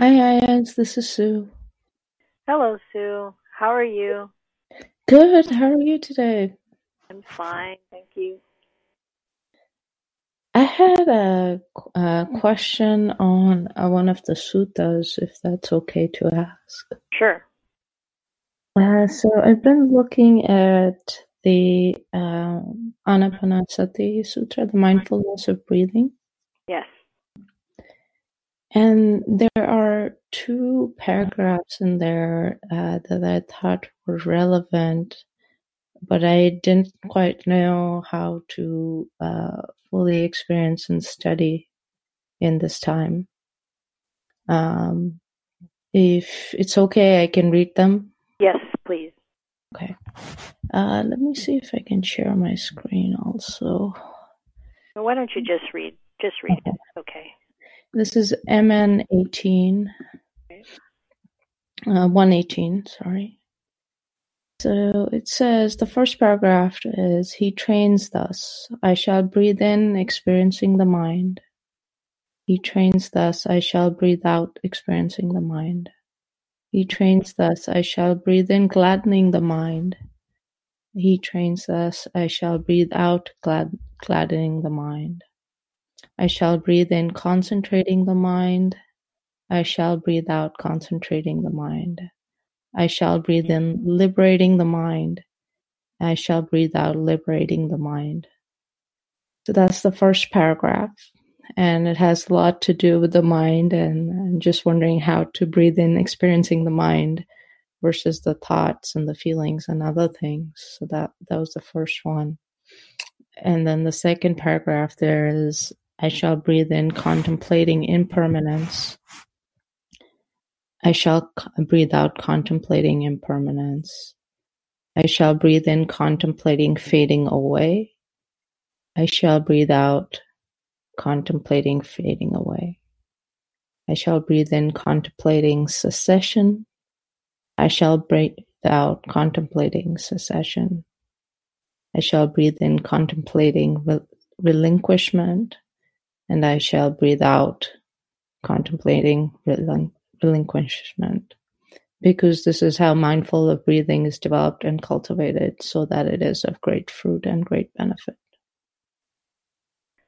Hi, Ayans. This is Sue. Hello, Sue. How are you? Good. How are you today? I'm fine, thank you. I had a, a question on uh, one of the suttas, if that's okay to ask. Sure. Uh, so I've been looking at the um, Anapanasati Sutra, the mindfulness of breathing. Yes. And there are two paragraphs in there uh, that I thought were relevant, but I didn't quite know how to uh, fully experience and study in this time. Um, if it's okay, I can read them. Yes, please. Okay. Uh, let me see if I can share my screen also. Why don't you just read? Just read it. Okay. This is MN eighteen, uh, one eighteen. Sorry. So it says the first paragraph is He trains thus: I shall breathe in, experiencing the mind. He trains thus: I shall breathe out, experiencing the mind. He trains thus: I shall breathe in, gladdening the mind. He trains thus: I shall breathe out, glad, gladdening the mind. I shall breathe in, concentrating the mind. I shall breathe out, concentrating the mind. I shall breathe in, liberating the mind. I shall breathe out, liberating the mind. So that's the first paragraph. And it has a lot to do with the mind and, just wondering how to breathe in, experiencing the mind versus the thoughts and the feelings and other things. So that, that was the first one. And then the second paragraph there is I shall breathe in, contemplating impermanence. I shall breathe out, contemplating impermanence. I shall breathe in, contemplating fading away. I shall breathe out, contemplating fading away. I shall breathe in, contemplating cessation. I shall breathe out, contemplating cessation. I shall breathe in, contemplating relinquishment and I shall breathe out, contemplating relin- relinquishment. Because this is how mindful of breathing is developed and cultivated so that it is of great fruit and great benefit.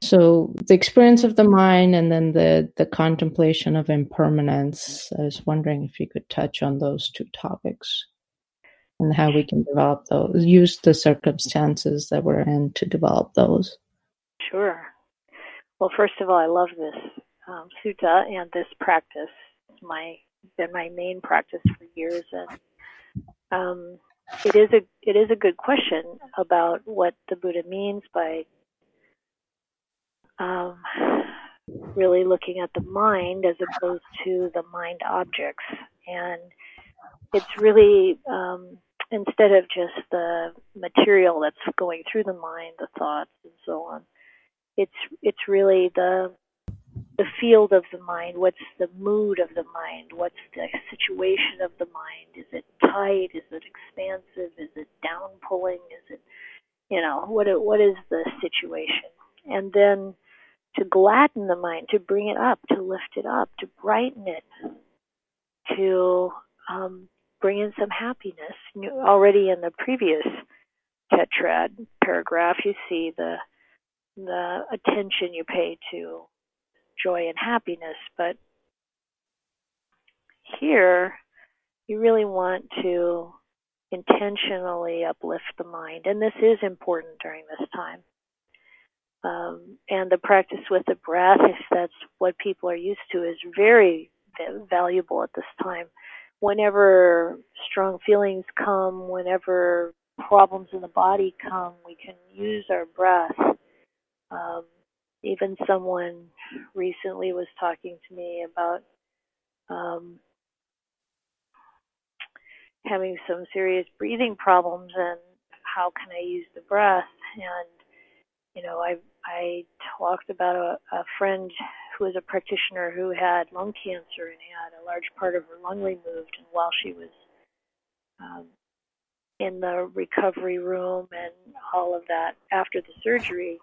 so the experience of the mind and then the the contemplation of impermanence i was wondering if you could touch on those two topics and how we can develop those use the circumstances that we're in to develop those sure well first of all i love this um, sutta and this practice it's my been my main practice for years and um, it is a it is a good question about what the buddha means by um, really looking at the mind as opposed to the mind objects. And it's really, um, instead of just the material that's going through the mind, the thoughts and so on, it's, it's really the, the field of the mind. What's the mood of the mind? What's the situation of the mind? Is it tight? Is it expansive? Is it down pulling? Is it, you know, what, what is the situation? And then to gladden the mind, to bring it up, to lift it up, to brighten it, to um, bring in some happiness. Already in the previous tetrad paragraph, you see the the attention you pay to joy and happiness, but here you really want to intentionally uplift the mind, and this is important during this time um, and the practice with the breath, if that's what people are used to, is very valuable at this time. Whenever strong feelings come, whenever problems in the body come, we can use our breath. Um, even someone recently was talking to me about um, having some serious breathing problems and how can I use the breath? And you know, I I talked about a, a friend who was a practitioner who had lung cancer and had a large part of her lung removed, and while she was um, in the recovery room and all of that after the surgery,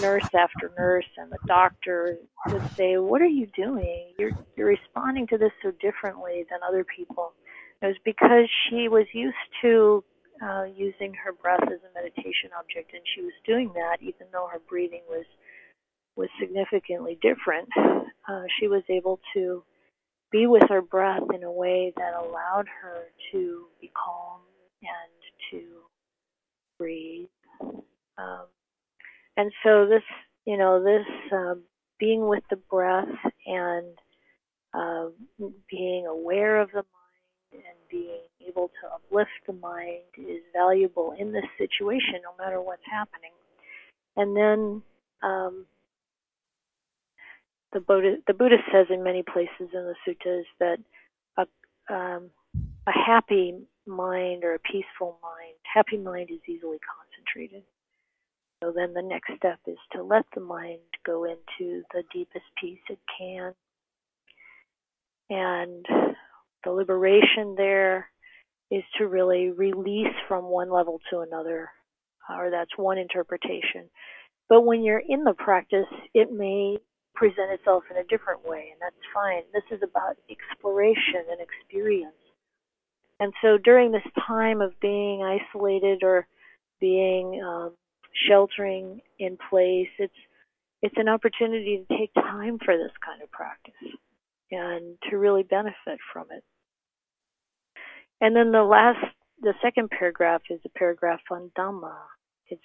nurse after nurse and the doctor would say, "What are you doing? You're you're responding to this so differently than other people." It was because she was used to uh, using her breath as a meditation object, and she was doing that even though her breathing was was significantly different. Uh, she was able to be with her breath in a way that allowed her to be calm and to breathe. Um, and so this, you know, this uh, being with the breath and uh, being aware of the mind and being able to uplift the mind is valuable in this situation, no matter what's happening. And then um, the Buddha, the Buddha says in many places in the suttas that a, um, a happy mind or a peaceful mind, happy mind is easily concentrated. So then the next step is to let the mind go into the deepest peace it can. And the liberation there is to really release from one level to another, or that's one interpretation. But when you're in the practice, it may present itself in a different way, and that's fine. This is about exploration and experience. And so during this time of being isolated or being um, sheltering in place, it's it's an opportunity to take time for this kind of practice and to really benefit from it. And then the last, the second paragraph is a paragraph on Dhamma. It's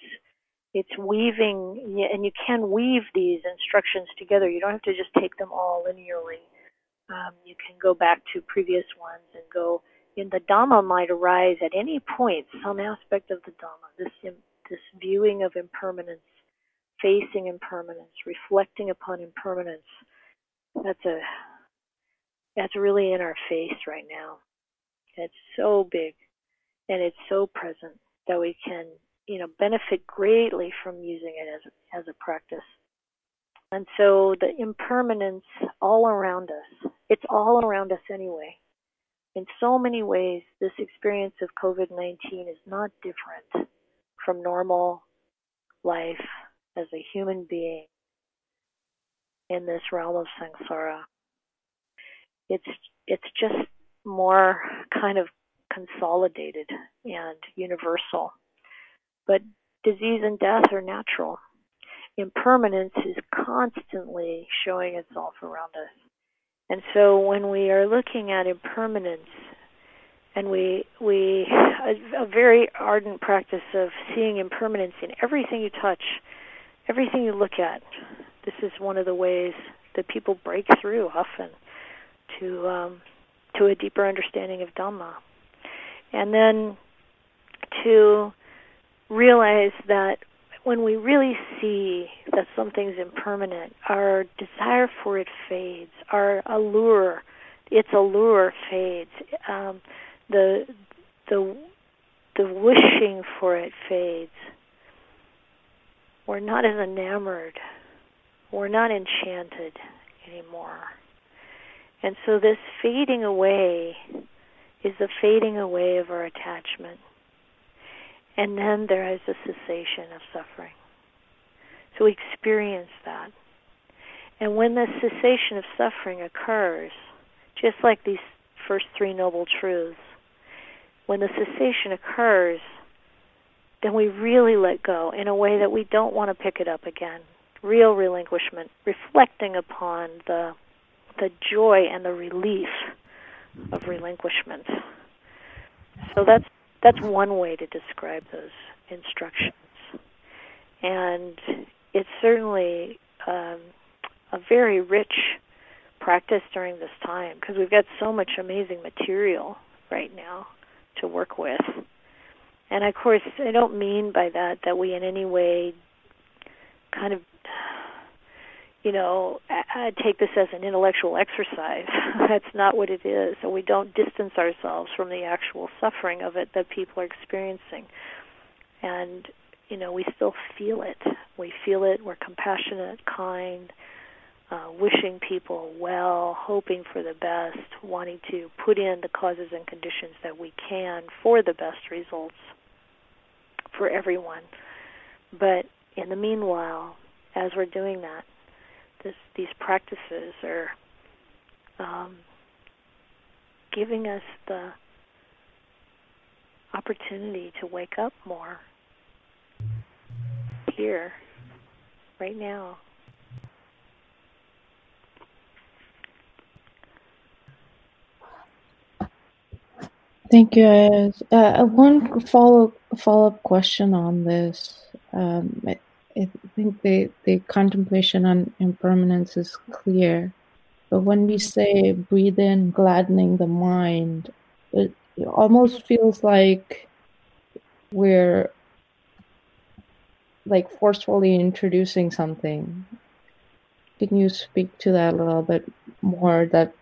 it's weaving, and you can weave these instructions together. You don't have to just take them all linearly. Um, you can go back to previous ones and go. In the Dhamma might arise at any point some aspect of the Dhamma. This this viewing of impermanence, facing impermanence, reflecting upon impermanence. That's a that's really in our face right now. It's so big and it's so present that we can, you know, benefit greatly from using it as as a practice. And so the impermanence all around us, it's all around us anyway. In so many ways, this experience of COVID 19 is not different from normal life as a human being in this realm of samsara. It's it's just more kind of consolidated and universal. But disease and death are natural. impermanence is constantly showing itself around us. And so when we are looking at impermanence, and we we a, a very ardent practice of seeing impermanence in everything you touch, everything you look at. This is one of the ways that people break through often to um, to a deeper understanding of Dhamma, and then to realize that when we really see that something's impermanent, our desire for it fades, our allure, its allure fades. Um, the the the wishing for it fades. We're not as enamored. We're not enchanted anymore. And so this fading away is the fading away of our attachment. And then there is a cessation of suffering. So we experience that. And when the cessation of suffering occurs, just like these first three noble truths, when the cessation occurs, then we really let go in a way that we don't want to pick it up again. Real relinquishment, reflecting upon the the joy and the relief of relinquishment. So that's that's one way to describe those instructions, and it's certainly um, a very rich practice during this time because we've got so much amazing material right now to work with. And of course, I don't mean by that that we in any way kind of, you know, I take this as an intellectual exercise. That's not what it is. So we don't distance ourselves from the actual suffering of it that people are experiencing. And, you know, we still feel it. We feel it. We're compassionate, kind, uh, wishing people well, hoping for the best, wanting to put in the causes and conditions that we can for the best results for everyone. But in the meanwhile, as we're doing that, this, these practices are um, giving us the opportunity to wake up more here, right now. Thank you. Uh, one follow follow up question on this. Um, I, I, think the the contemplation on impermanence is clear, but when we say breathe in, gladdening the mind, it, it almost feels like we're like forcefully introducing something. Can you speak to that a little bit more? That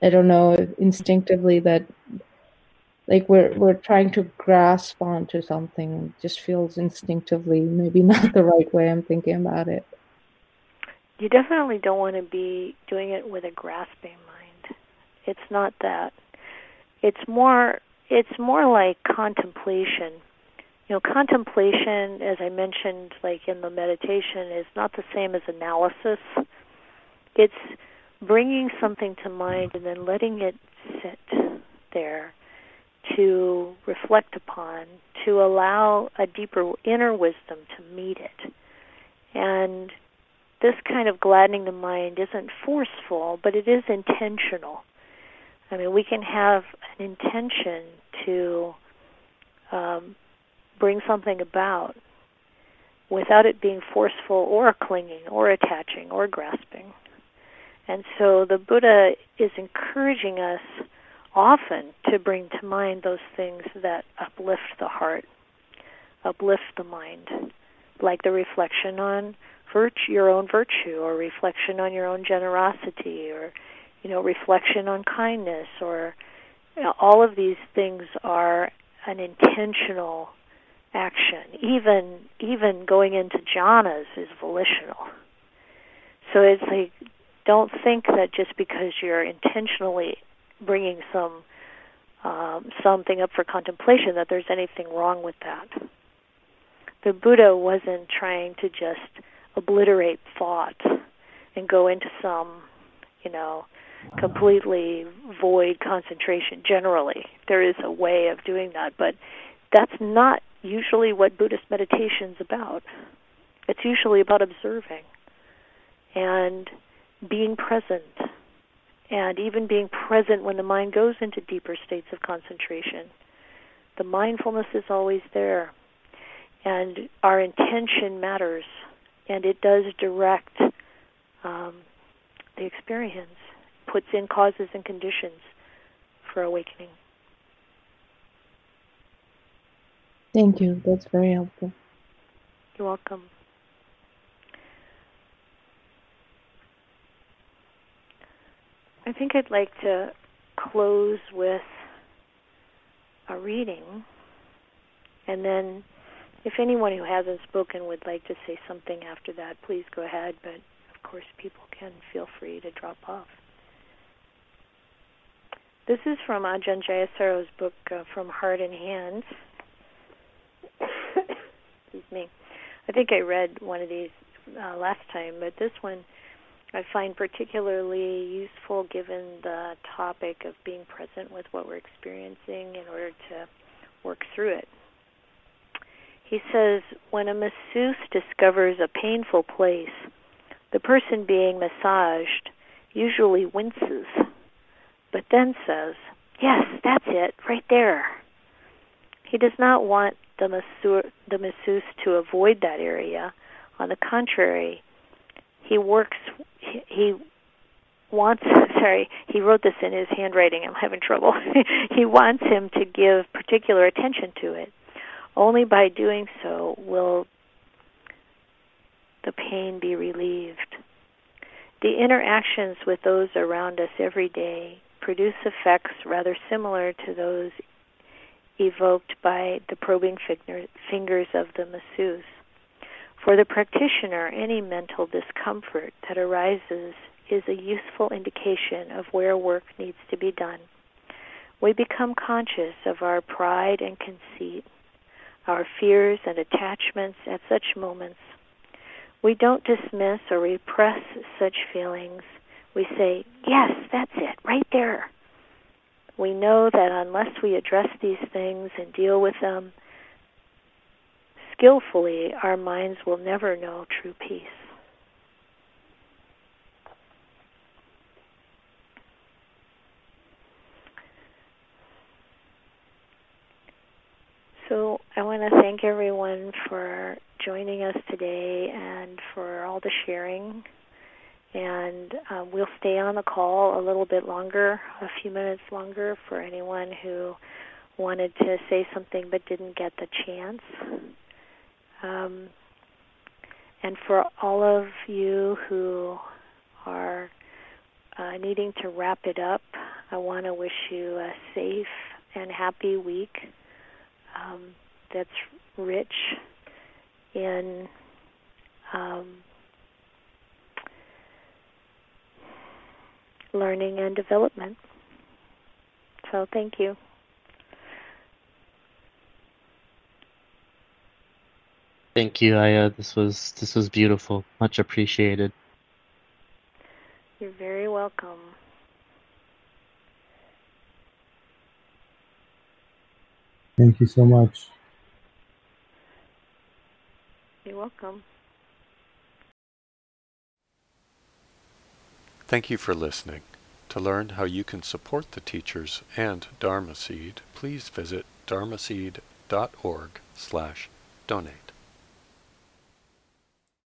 I don't know instinctively that like we're we're trying to grasp onto something. It just feels instinctively maybe not the right way i'm thinking about it. You definitely don't want to be doing it with a grasping mind. It's not that. It's more it's more like contemplation. You know contemplation as i mentioned like in the meditation is not the same as analysis. It's bringing something to mind and then letting it sit there to reflect upon, to allow a deeper inner wisdom to meet it. And this kind of gladdening the mind isn't forceful, but it is intentional. I mean, we can have an intention to um, bring something about without it being forceful or clinging or attaching or grasping. And so the Buddha is encouraging us often to bring to mind those things that uplift the heart, uplift the mind, like the reflection on virtue, your own virtue, or reflection on your own generosity, or you know, reflection on kindness, or you know, all of these things are an intentional action. Even even going into jhanas is volitional. So it's like don't think that just because you're intentionally bringing some um, something up for contemplation that there's anything wrong with that. The Buddha wasn't trying to just obliterate thought and go into some, you know, completely void concentration. Generally, there is a way of doing that, but that's not usually what Buddhist meditation is about. It's usually about observing and being present and even being present when the mind goes into deeper states of concentration. The mindfulness is always there, and our intention matters, and it does direct um, the experience, puts in causes and conditions for awakening. Thank you. That's very helpful. You're welcome. I think I'd like to close with a reading, and then if anyone who hasn't spoken would like to say something after that, please go ahead, but of course, people can feel free to drop off. This is from Ajahn Jayasaro's book, uh, From Heart and Hands. Excuse me. I think I read one of these uh, last time, but this one I find particularly useful given the topic of being present with what we're experiencing in order to work through it. He says, when a masseuse discovers a painful place, the person being massaged usually winces, but then says, Yes, that's it, right there. He does not want the, masseur, the masseuse to avoid that area. On the contrary, he works he, wants sorry he wrote this in his handwriting. I'm having trouble. He wants him to give particular attention to it. Only by doing so will the pain be relieved. The interactions with those around us every day produce effects rather similar to those evoked by the probing fingers of the masseuse for the practitioner, any mental discomfort that arises is a useful indication of where work needs to be done. We become conscious of our pride and conceit, our fears and attachments at such moments. We don't dismiss or repress such feelings. We say, Yes, that's it, right there. We know that unless we address these things and deal with them, skillfully, our minds will never know true peace. So I want to thank everyone for joining us today and for all the sharing. And um, we'll stay on the call a little bit longer, a few minutes longer, for anyone who wanted to say something but didn't get the chance. Um, and for all of you who are uh, needing to wrap it up, I want to wish you a safe and happy week um, that's rich in um, learning and development. So, thank you. Thank you, Ayya. This was this was beautiful. Much appreciated. You're very welcome. Thank you so much. You're welcome. Thank you for listening. To learn how you can support the teachers and Dharma Seed, please visit dharmaseed.org slash donate.